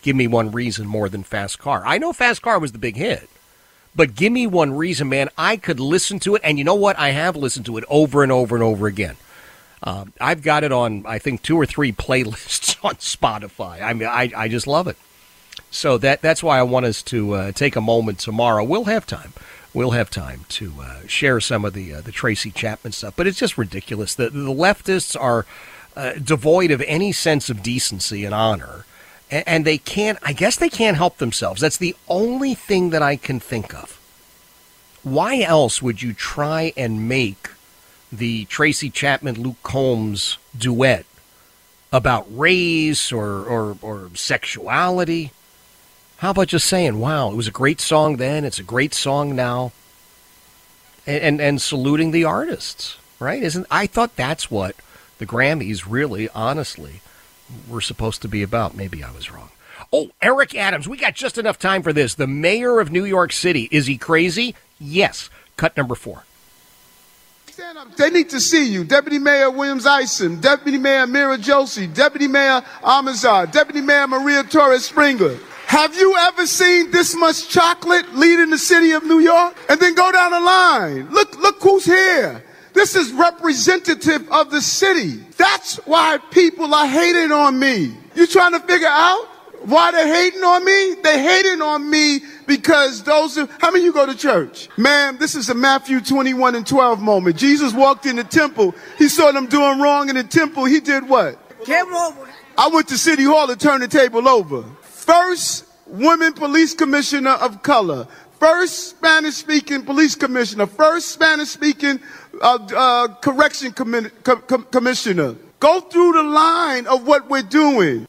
[SPEAKER 1] Give Me One Reason more than Fast Car. I know Fast Car was the big hit, but give me one reason, man. I could listen to it, and you know what? I have listened to it over and over and over again. Uh, I've got it on, I think, two or three [LAUGHS] playlists on Spotify. I mean, I, I just love it. So that that's why I want us to uh, take a moment tomorrow. We'll have time. We'll have time to uh, share some of the uh, the Tracy Chapman stuff. But it's just ridiculous. The the leftists are uh, devoid of any sense of decency and honor, and, and they can't. I guess they can't help themselves. That's the only thing that I can think of. Why else would you try and make the Tracy Chapman Luke Combs duet about race or, or, or sexuality? How about just saying, wow, it was a great song then, it's a great song now? And, and, and saluting the artists, right? Isn't I thought that's what the Grammys really, honestly, were supposed to be about. Maybe I was wrong. Oh, Eric Adams, we got just enough time for this. The mayor of New York City. Is he crazy? Yes. Cut number four.
[SPEAKER 9] They need to see you. Deputy Mayor Williams Isom, Deputy Mayor Meera Joshi, Deputy Mayor Almanzar, Deputy Mayor Maria Torres Springer. Have you ever seen this much chocolate leading the city of New York? And then go down the line. Look, look who's here. This is representative of the city. That's why people are hating on me. You trying to figure out why they're hating on me? They hating on me because those who, how many of you go to church? Man, this is a Matthew 21 and 12 moment. Jesus walked in the temple. He saw them doing wrong in the temple. He did what?
[SPEAKER 7] Came over.
[SPEAKER 9] I went to City Hall to turn the table over. First woman police commissioner of color. First Spanish speaking police commissioner. First Spanish speaking uh, uh, correction com- com- commissioner. Go through the line of what we're doing.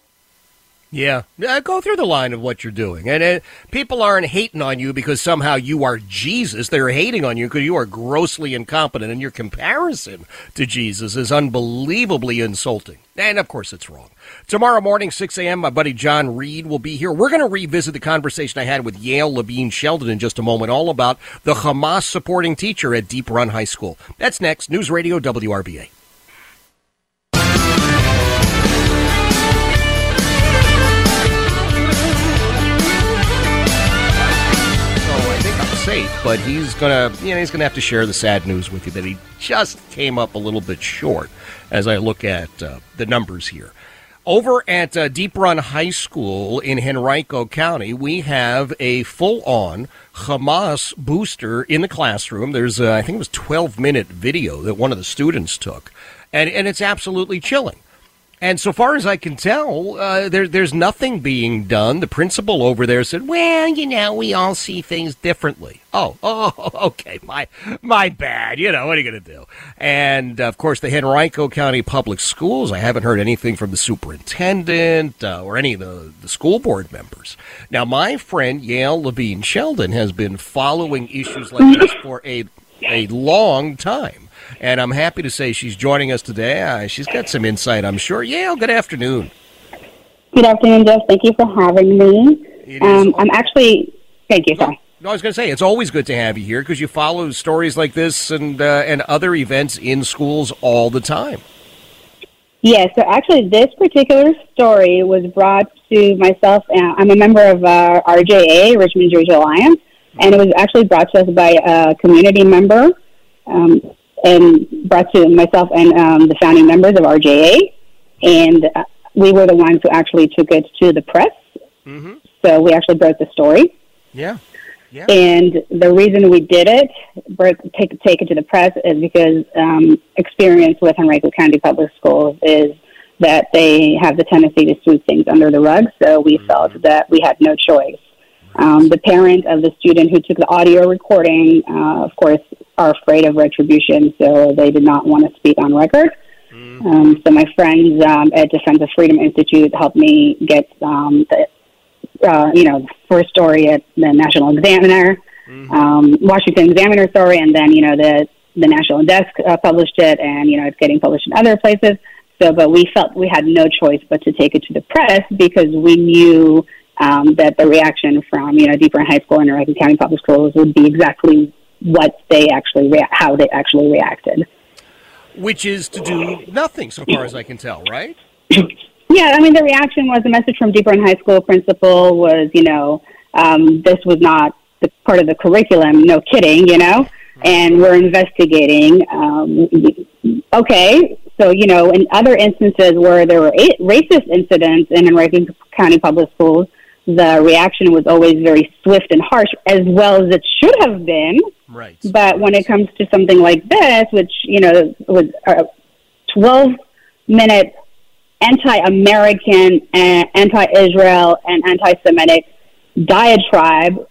[SPEAKER 1] Yeah, go through the line of what you're doing, and uh, people aren't hating on you because somehow you are Jesus. They're hating on you because you are grossly incompetent, and your comparison to Jesus is unbelievably insulting. And of course, it's wrong. Tomorrow morning, 6 a.m., my buddy John Reed will be here. We're going to revisit the conversation I had with Yael Levin-Sheldon in just a moment, all about the Hamas supporting teacher at Deep Run High School. That's next. News Radio WRVA. Safe, but he's gonna, you know, he's gonna have to share the sad news with you that he just came up a little bit short. As I look at uh, the numbers here, over at uh, Deep Run High School in Henrico County, we have a full-on Hamas booster in the classroom. There's, uh, I think it was 12-minute video that one of the students took, and and it's absolutely chilling. And so far as I can tell, uh, there, there's nothing being done. The principal over there said, "Well, you know, we all see things differently." Oh, [LAUGHS] oh, okay, my my bad. You know, what are you going to do? And of course, the Henrico County Public Schools. I haven't heard anything from the superintendent uh, or any of the, the school board members. Now, my friend Yael Levin-Sheldon has been following issues like this for a a long time. And I'm happy to say she's joining us today. Uh, she's got some insight, I'm sure. Yael, good afternoon.
[SPEAKER 3] Good afternoon, Jeff. Thank you for having me. Um, I'm actually, thank you, sorry.
[SPEAKER 1] No, I was going to say it's always good to have you here because you follow stories like this and uh, and other events in schools all the time.
[SPEAKER 3] Yeah, so actually, this particular story was brought to myself. Uh, I'm a member of uh, RJA, Richmond Jewish Alliance, and it was actually brought to us by a community member. Um, and brought to myself and um, the founding members of RJA, and uh, we were the ones who actually took it to the press.
[SPEAKER 1] Mm-hmm.
[SPEAKER 3] So we actually broke the story.
[SPEAKER 1] Yeah. Yeah.
[SPEAKER 3] And the reason we did it, broke, take, take it to the press, is because um, experience with Henrico County Public Schools is that they have the tendency to sweep things under the rug. So we
[SPEAKER 1] Mm-hmm.
[SPEAKER 3] felt that we had no choice. Um, the parent of the student who took the audio recording, uh, of course, are afraid of retribution, so they did not want to speak on record. Um, so my friends um, at Defense of Freedom Institute helped me get um, the, uh, you know, first story at the National Examiner, um, Washington Examiner story, and then you know the the National Desk uh, published it, and you know it's getting published in other places. So, but we felt we had no choice but to take it to the press because we knew um, that the reaction from you know Deep Run High School and Henrico County Public Schools would be exactly what they actually rea- how they actually reacted.
[SPEAKER 1] Which is to do nothing, so far as I can tell, right? [LAUGHS]
[SPEAKER 3] Yeah, I mean the reaction was the message from Deep Run High School principal was you know um, this was not the part of the curriculum. No kidding, you know. And we're investigating. Um, okay, so you know, in other instances where there were a- racist incidents in Henrico County Public Schools, the reaction was always very swift and harsh, as well as it should have been.
[SPEAKER 1] Right.
[SPEAKER 3] But when it comes to something like this, which you know was a twelve minute anti-American, and anti-Israel, and anti-Semitic diatribe,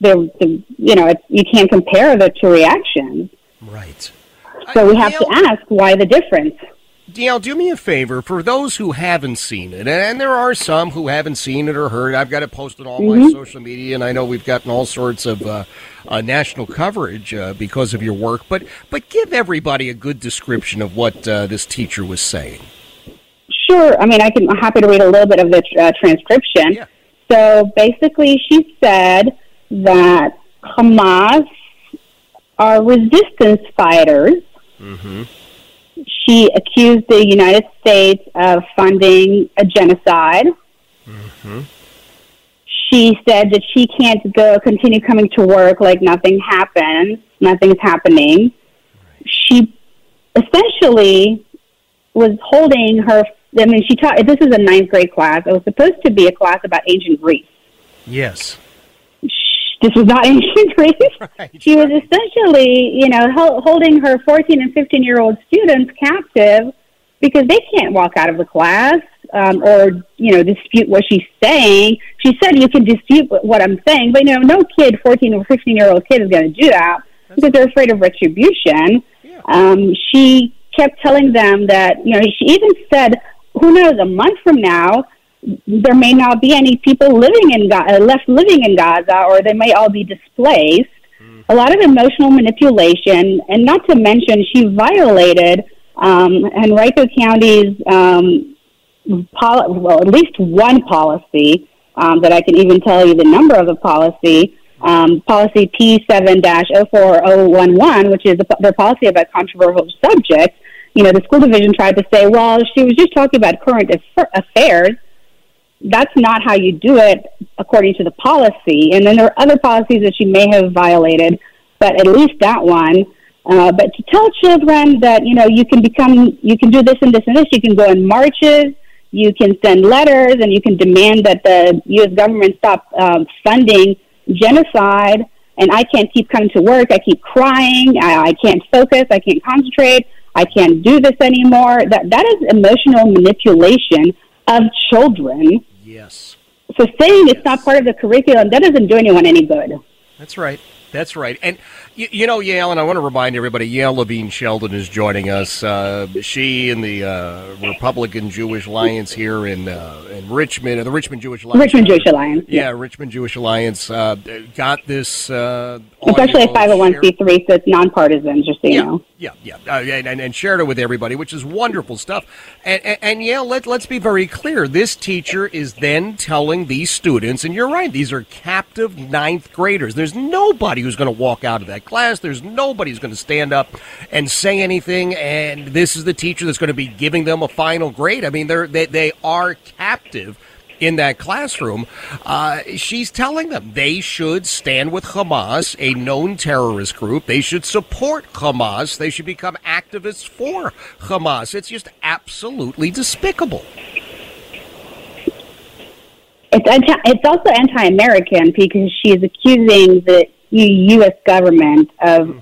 [SPEAKER 3] the, the you know it's, you can't compare the two reactions.
[SPEAKER 1] Right.
[SPEAKER 3] So we have to ask why the difference.
[SPEAKER 1] Yael, do me a favor for those who haven't seen it, and there are some who haven't seen it or heard. I've got it posted on all my social media, and I know we've gotten all sorts of uh, uh, national coverage uh, because of your work. But but give everybody a good description of what uh, this teacher was saying.
[SPEAKER 3] Sure. I mean, I can, I'm happy to read a little bit of the uh, transcription. So basically, she said that Hamas are resistance fighters.
[SPEAKER 1] Mm-hmm.
[SPEAKER 3] She accused the United States of funding a genocide.
[SPEAKER 1] Mm-hmm.
[SPEAKER 3] She said that she can't go continue coming to work like nothing happens, nothing's happening. She essentially was holding her. I mean, she taught. This is a ninth grade class. It was supposed to be a class about ancient Greece.
[SPEAKER 1] Yes.
[SPEAKER 3] This was not [LAUGHS] ancient Greece. she was essentially, you know, holding her 14 and 15 year old students captive because they can't walk out of the class um, or, you know, dispute what she's saying. She said you can dispute what- I'm saying, but, you know, no kid, 14 or 15 year old kid is going to do that because they're afraid of retribution. Um, she kept telling them that, you know, she even said, who knows, a month from now, there may not be any people living in Ga- uh, left living in Gaza, or they may all be displaced. A lot of emotional manipulation, and not to mention, she violated um, Henrico County's um, pol- well, at least one policy um, that I can even tell you the number of the policy. Um, policy P7-04011, which is the, their policy about controversial subjects. You know, the school division tried to say, well, she was just talking about current aff- affairs that's not how you do it according to the policy. And then there are other policies that she may have violated, but at least that one. Uh, but to tell children that you know you can become, you can do this and this and this, you can go in marches, you can send letters, and you can demand that the U.S. government stop um, funding genocide. And I can't keep coming to work. I keep crying. I, I can't focus. I can't concentrate. I can't do this anymore. That that is emotional manipulation of children. So saying it's not part of the curriculum, that doesn't do anyone any good.
[SPEAKER 1] That's right. That's right. And you, you know, Yael, and I want to remind everybody, Yael Levin-Sheldon is joining us. Uh, she and the uh, Republican Jewish Alliance here in uh, in Richmond, uh, the Richmond Jewish Alliance.
[SPEAKER 3] Richmond Jewish Alliance.
[SPEAKER 1] Yeah, Richmond Jewish Alliance uh, got this. Uh,
[SPEAKER 3] It's a 501c3, so it's nonpartisan, just so you know.
[SPEAKER 1] Yeah, yeah, uh, and, and, and shared it with everybody, which is wonderful stuff. And, and, and yeah, let, let's be very clear. This teacher is then telling these students, and you're right, these are captive ninth graders. There's nobody who's going to walk out of that class. There's nobody who's going to stand up and say anything. And this is the teacher that's going to be giving them a final grade. I mean, they're, they, they are captive in that classroom, uh, she's telling them they should stand with Hamas, a known terrorist group. They should support Hamas. They should become activists for Hamas. It's just absolutely despicable.
[SPEAKER 3] It's anti, it's also anti-American because she's accusing the U.S. government of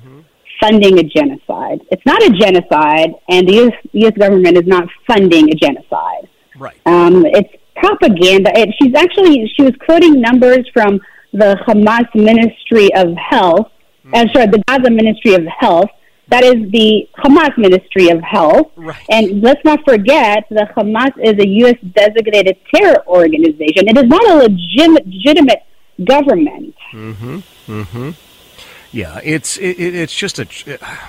[SPEAKER 3] funding a genocide. It's not a genocide, and the U.S. U.S. government is not funding a genocide.
[SPEAKER 1] Right.
[SPEAKER 3] Um, it's propaganda. It, she's actually she was quoting numbers from the Hamas Ministry of Health. Uh, sorry, the Gaza Ministry of Health. That is the Hamas Ministry of Health.
[SPEAKER 1] Right.
[SPEAKER 3] And let's not forget that Hamas is a U.S. designated terror organization. It is not a legit, legitimate government.
[SPEAKER 1] Mm-hmm. Mm-hmm. Yeah, it's it, it- it's just a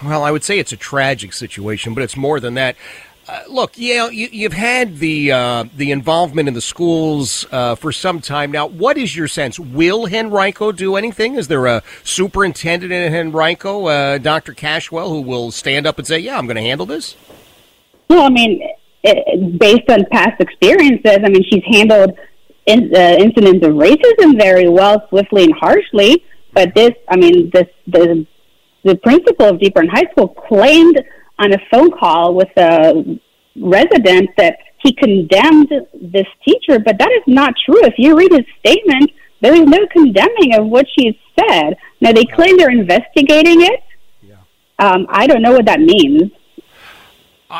[SPEAKER 1] well, I would say it's a tragic situation, but it's more than that. Uh, look, you, you've had the uh, the involvement in the schools uh, for some time now. What is your sense? Will Henrico do anything? Is there a superintendent in Henrico, uh, Dr. Cashwell, who will stand up and say, "Yeah, I'm going to handle this"?
[SPEAKER 3] Well, I mean, it, based on past experiences, I mean, she's handled in, uh, incidents of racism very well, swiftly and harshly. But this, I mean, this the the principal of Deep Run High School claimed on a phone call with a resident that he condemned this teacher, but that is not true. If you read his statement, there is no condemning of what she said. Now they claim they're investigating it. Um, I don't know what that means.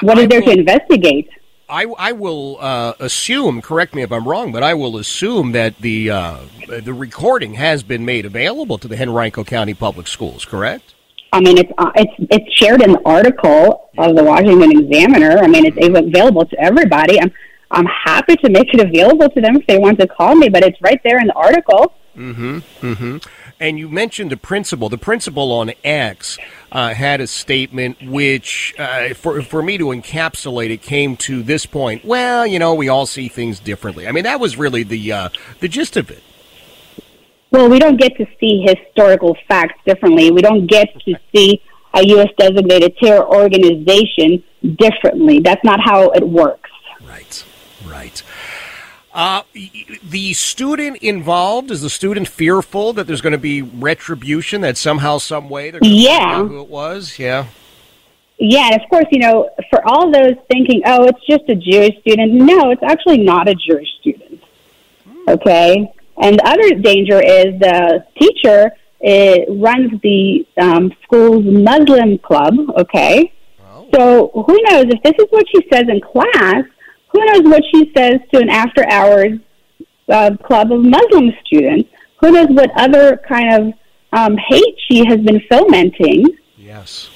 [SPEAKER 3] What is
[SPEAKER 1] I
[SPEAKER 3] there to investigate?
[SPEAKER 1] I, I will uh, assume, correct me if I'm wrong, but I will assume that the uh, the recording has been made available to the Henrico County Public Schools, correct?
[SPEAKER 3] I mean, it's uh, it's it's shared in the article of the Washington Examiner. I mean, it's available to everybody. I'm I'm happy to make it available to them if they want to call me, but it's right there in the article.
[SPEAKER 1] Mm-hmm. Mm-hmm. And you mentioned the principal. The principal on X uh, had a statement which, uh, for for me to encapsulate it, came to this point. Well, you know, we all see things differently. I mean, that was really the uh, the gist of it.
[SPEAKER 3] Well, we don't get to see historical facts differently. We don't get to see a U.S. designated terror organization differently. That's not how it works.
[SPEAKER 1] Right. Right. Uh, the student involved is the student fearful that there's going to be retribution that somehow, some way, they're going to
[SPEAKER 3] Yeah.
[SPEAKER 1] who it was. Yeah.
[SPEAKER 3] Yeah, and of course, you know, for all those thinking, oh, it's just a Jewish student. No, it's actually not a Jewish student. Okay? And the other danger is the teacher uh, runs the um, school's Muslim club. Okay? So who knows if this is what she says in class? Who knows what she says to an after hours uh, club of Muslim students? Who knows what other kind of um, hate she has been fomenting?
[SPEAKER 1] Yes.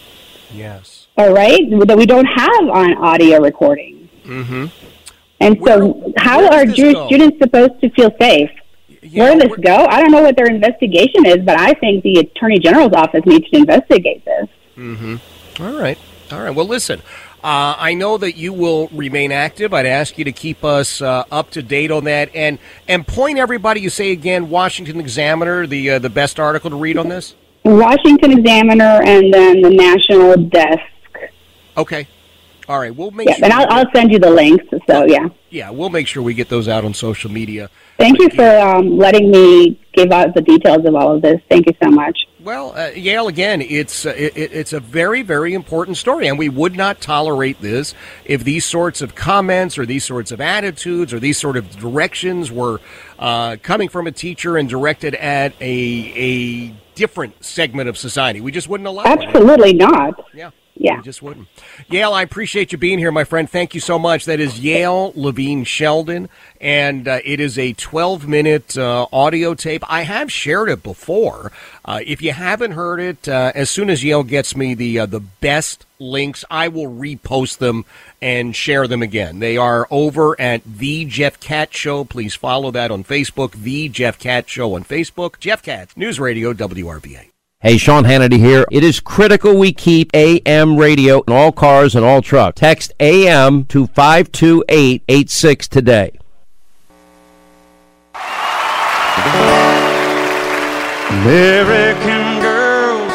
[SPEAKER 1] Yes.
[SPEAKER 3] all right, that we don't have on audio recording.
[SPEAKER 1] Mm-hmm.
[SPEAKER 3] And so, how
[SPEAKER 1] where
[SPEAKER 3] are Jewish
[SPEAKER 1] go?
[SPEAKER 3] students supposed to feel safe? where does this go? I don't know what their investigation is, but I think the Attorney General's office needs to investigate this.
[SPEAKER 1] Mm-hmm. All right. All right. Well, listen. Uh, I know that you will remain active. I'd ask you to keep us uh, up to date on that, and and point everybody. You say again, Washington Examiner, the uh, the best article to read on this.
[SPEAKER 3] Washington Examiner and then the National Desk.
[SPEAKER 1] Okay. All right. We'll make
[SPEAKER 3] Yeah,
[SPEAKER 1] sure.
[SPEAKER 3] and I'll, I'll send you the links. So, yeah.
[SPEAKER 1] yeah, we'll make sure we get those out on social media.
[SPEAKER 3] Thank you for um, letting me give out the details of all of this. Thank you so much.
[SPEAKER 1] Well, uh, Yael, again, it's uh, it, it- it's a very, very important story, and we would not tolerate this if these sorts of comments or these sorts of attitudes or these sort of directions were uh, coming from a teacher and directed at a a different segment of society. We just wouldn't allow it.
[SPEAKER 3] Absolutely not.
[SPEAKER 1] Yeah.
[SPEAKER 3] Yeah.
[SPEAKER 1] We just wouldn't. Yael, I appreciate you being here, my friend. Thank you so much. That is Yael Levin-Sheldon, and uh, it is a 12 minute uh, audio tape. I have shared it before. Uh, if you haven't heard it, uh, as soon as Yael gets me the uh, the best links, I will repost them and share them again. They are over at the Jeff Katz Show. Please follow that on Facebook. The Jeff Katz Show on Facebook. Jeff Katz News Radio WRVA.
[SPEAKER 10] Hey, Sean Hannity here. It is critical we keep AM radio in all cars and all trucks. Text AM to 52886 today.
[SPEAKER 11] American girls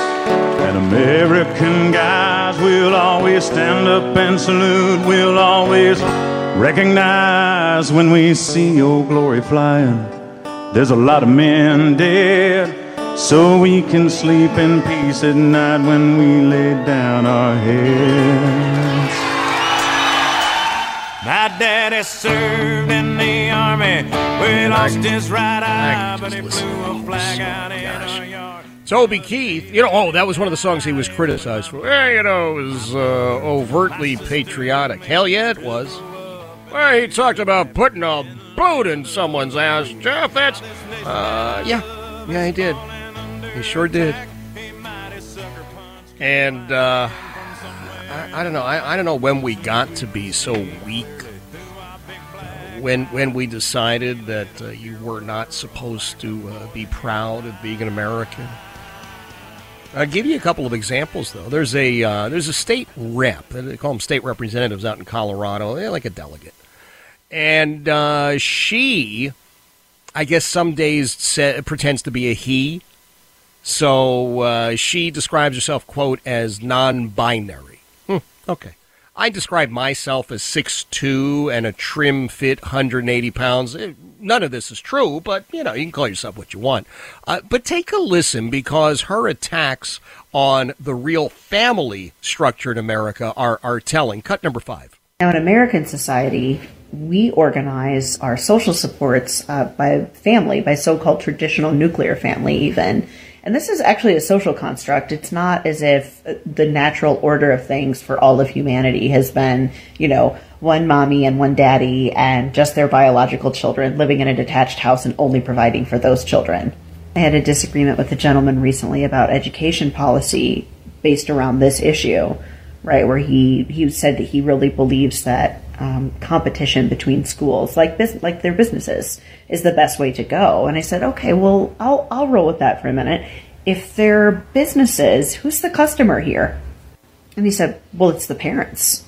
[SPEAKER 11] and American guys will always stand up and salute. We'll always recognize when we see your glory flying. There's a lot of men dead, so we can sleep in peace at night when we lay down our heads. My daddy served in the army. We lost his right eye, but he blew a flag out in our yard.
[SPEAKER 1] Toby Keith, you know, oh, that was one of the songs he was criticized for. Eh, you know, it was uh, overtly patriotic. Hell yeah, it was. Well, he talked about putting a boot in someone's ass. Jeff, that's. Uh, yeah. Yeah, he did. He sure did. And, uh, I, I don't know. I, I don't know when we got to be so weak. When, when we decided that uh, you were not supposed to uh, be proud of being an American. I'll give you a couple of examples, though. There's a uh, there's a state rep. They call them state representatives out in Colorado. They're like a delegate, and uh, she, I guess, some days sa pretends to be a he. So uh, she describes herself, quote, as non-binary. Hmm, okay. I describe myself as 6'2 and a trim fit 180 pounds. Eh, None of this is true, but you know, you can call yourself what you want. Uh, but take a listen because her attacks on the real family structure in America are, are telling. Cut number five.
[SPEAKER 12] Now, in American society, we organize our social supports uh, by family, by so called traditional nuclear family, even. And this is actually a social construct. It's not as if the natural order of things for all of humanity has been, you know, one mommy and one daddy and just their biological children living in a detached house and only providing for those children. I had a disagreement with a gentleman recently about education policy based around this issue, right? Where he, he said that he really believes that um, competition between schools, like bus- like their businesses, is the best way to go. And I said, okay, well, I'll I'll roll with that for a minute. If they're businesses, who's the customer here? And he said, well, it's the parents.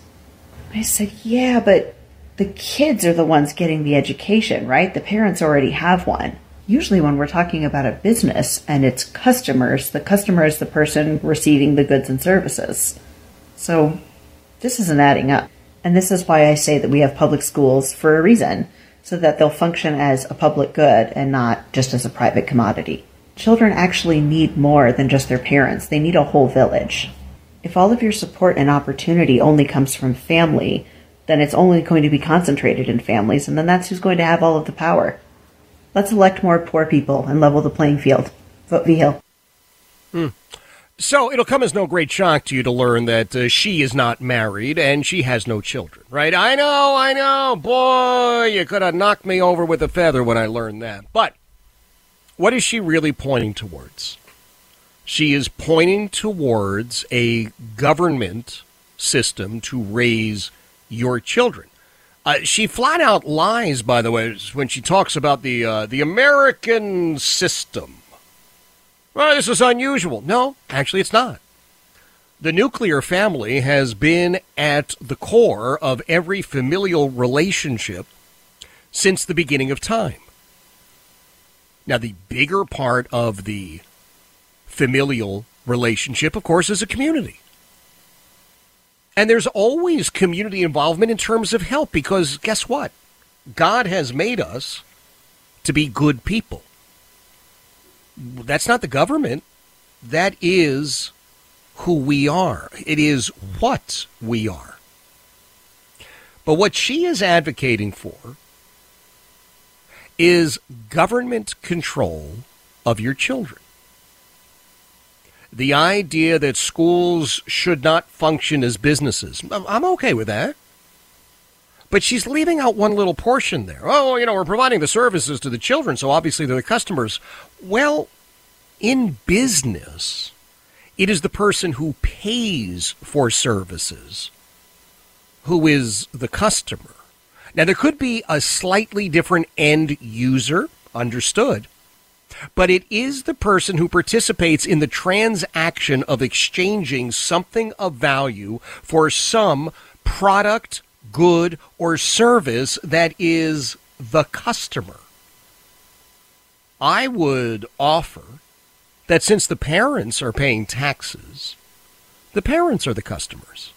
[SPEAKER 12] I said, yeah, but the kids are the ones getting the education, right? The parents already have one. Usually, when we're talking about a business and its customers, the customer is the person receiving the goods and services. So, this isn't adding up. And this is why I say that we have public schools for a reason, so that they'll function as a public good and not just as a private commodity. Children actually need more than just their parents, they need a whole village. If all of your support and opportunity only comes from family, then it's only going to be concentrated in families, and then that's who's going to have all of the power. Let's elect more poor people and level the playing field. Vote V Hill.
[SPEAKER 1] Hmm. So it'll come as no great shock to you to learn that uh, she is not married and she has no children, right? I know, I know. Boy, you could have knocked me over with a feather when I learned that. But what is she really pointing towards? She is pointing towards a government system to raise your children. Uh, she flat out lies, by the way, when she talks about the uh, the American system. Well, this is unusual. No, actually, it's not. The nuclear family has been at the core of every familial relationship since the beginning of time. Now, the bigger part of the familial relationship, of course, is a community. And there's always community involvement in terms of help because guess what? God has made us to be good people. That's not the government. That is who we are. It is what we are. But what she is advocating for is government control of your children. The idea that schools should not function as businesses. I'm okay with that. But she's leaving out one little portion there. Oh, you know, we're providing the services to the children, so obviously they're the customers. Well, in business, it is the person who pays for services who is the customer. Now, there could be a slightly different end user, understood, but it is the person who participates in the transaction of exchanging something of value for some product, good, or service that is the customer. I would offer that since the parents are paying taxes, the parents are the customers.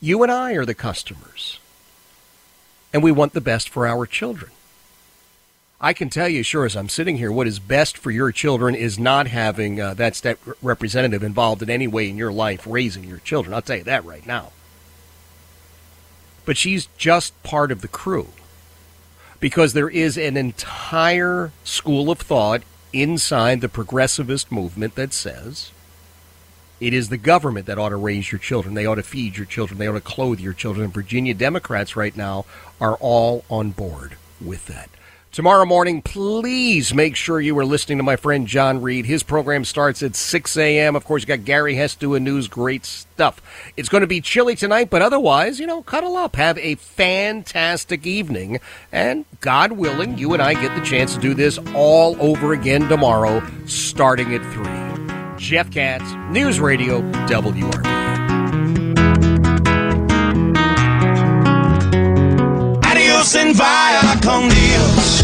[SPEAKER 1] You and I are the customers. And we want the best for our children. I can tell you, sure as I'm sitting here, what is best for your children is not having uh, that state representative involved in any way in your life raising your children. I'll tell you that right now. But she's just part of the crew because there is an entire school of thought inside the progressivist movement that says it is the government that ought to raise your children. They ought to feed your children. They ought to clothe your children. And Virginia Democrats right now are all on board with that. Tomorrow morning, please make sure you are listening to my friend John Reid. His program starts at 6 a.m. Of course, you got Gary Hess doing news. Great stuff. It's going to be chilly tonight, but otherwise, you know, cuddle up. Have a fantastic evening. And God willing, you and I get the chance to do this all over again tomorrow, starting at 3. Jeff Katz, News Radio,
[SPEAKER 7] WRVA. And via con Dios.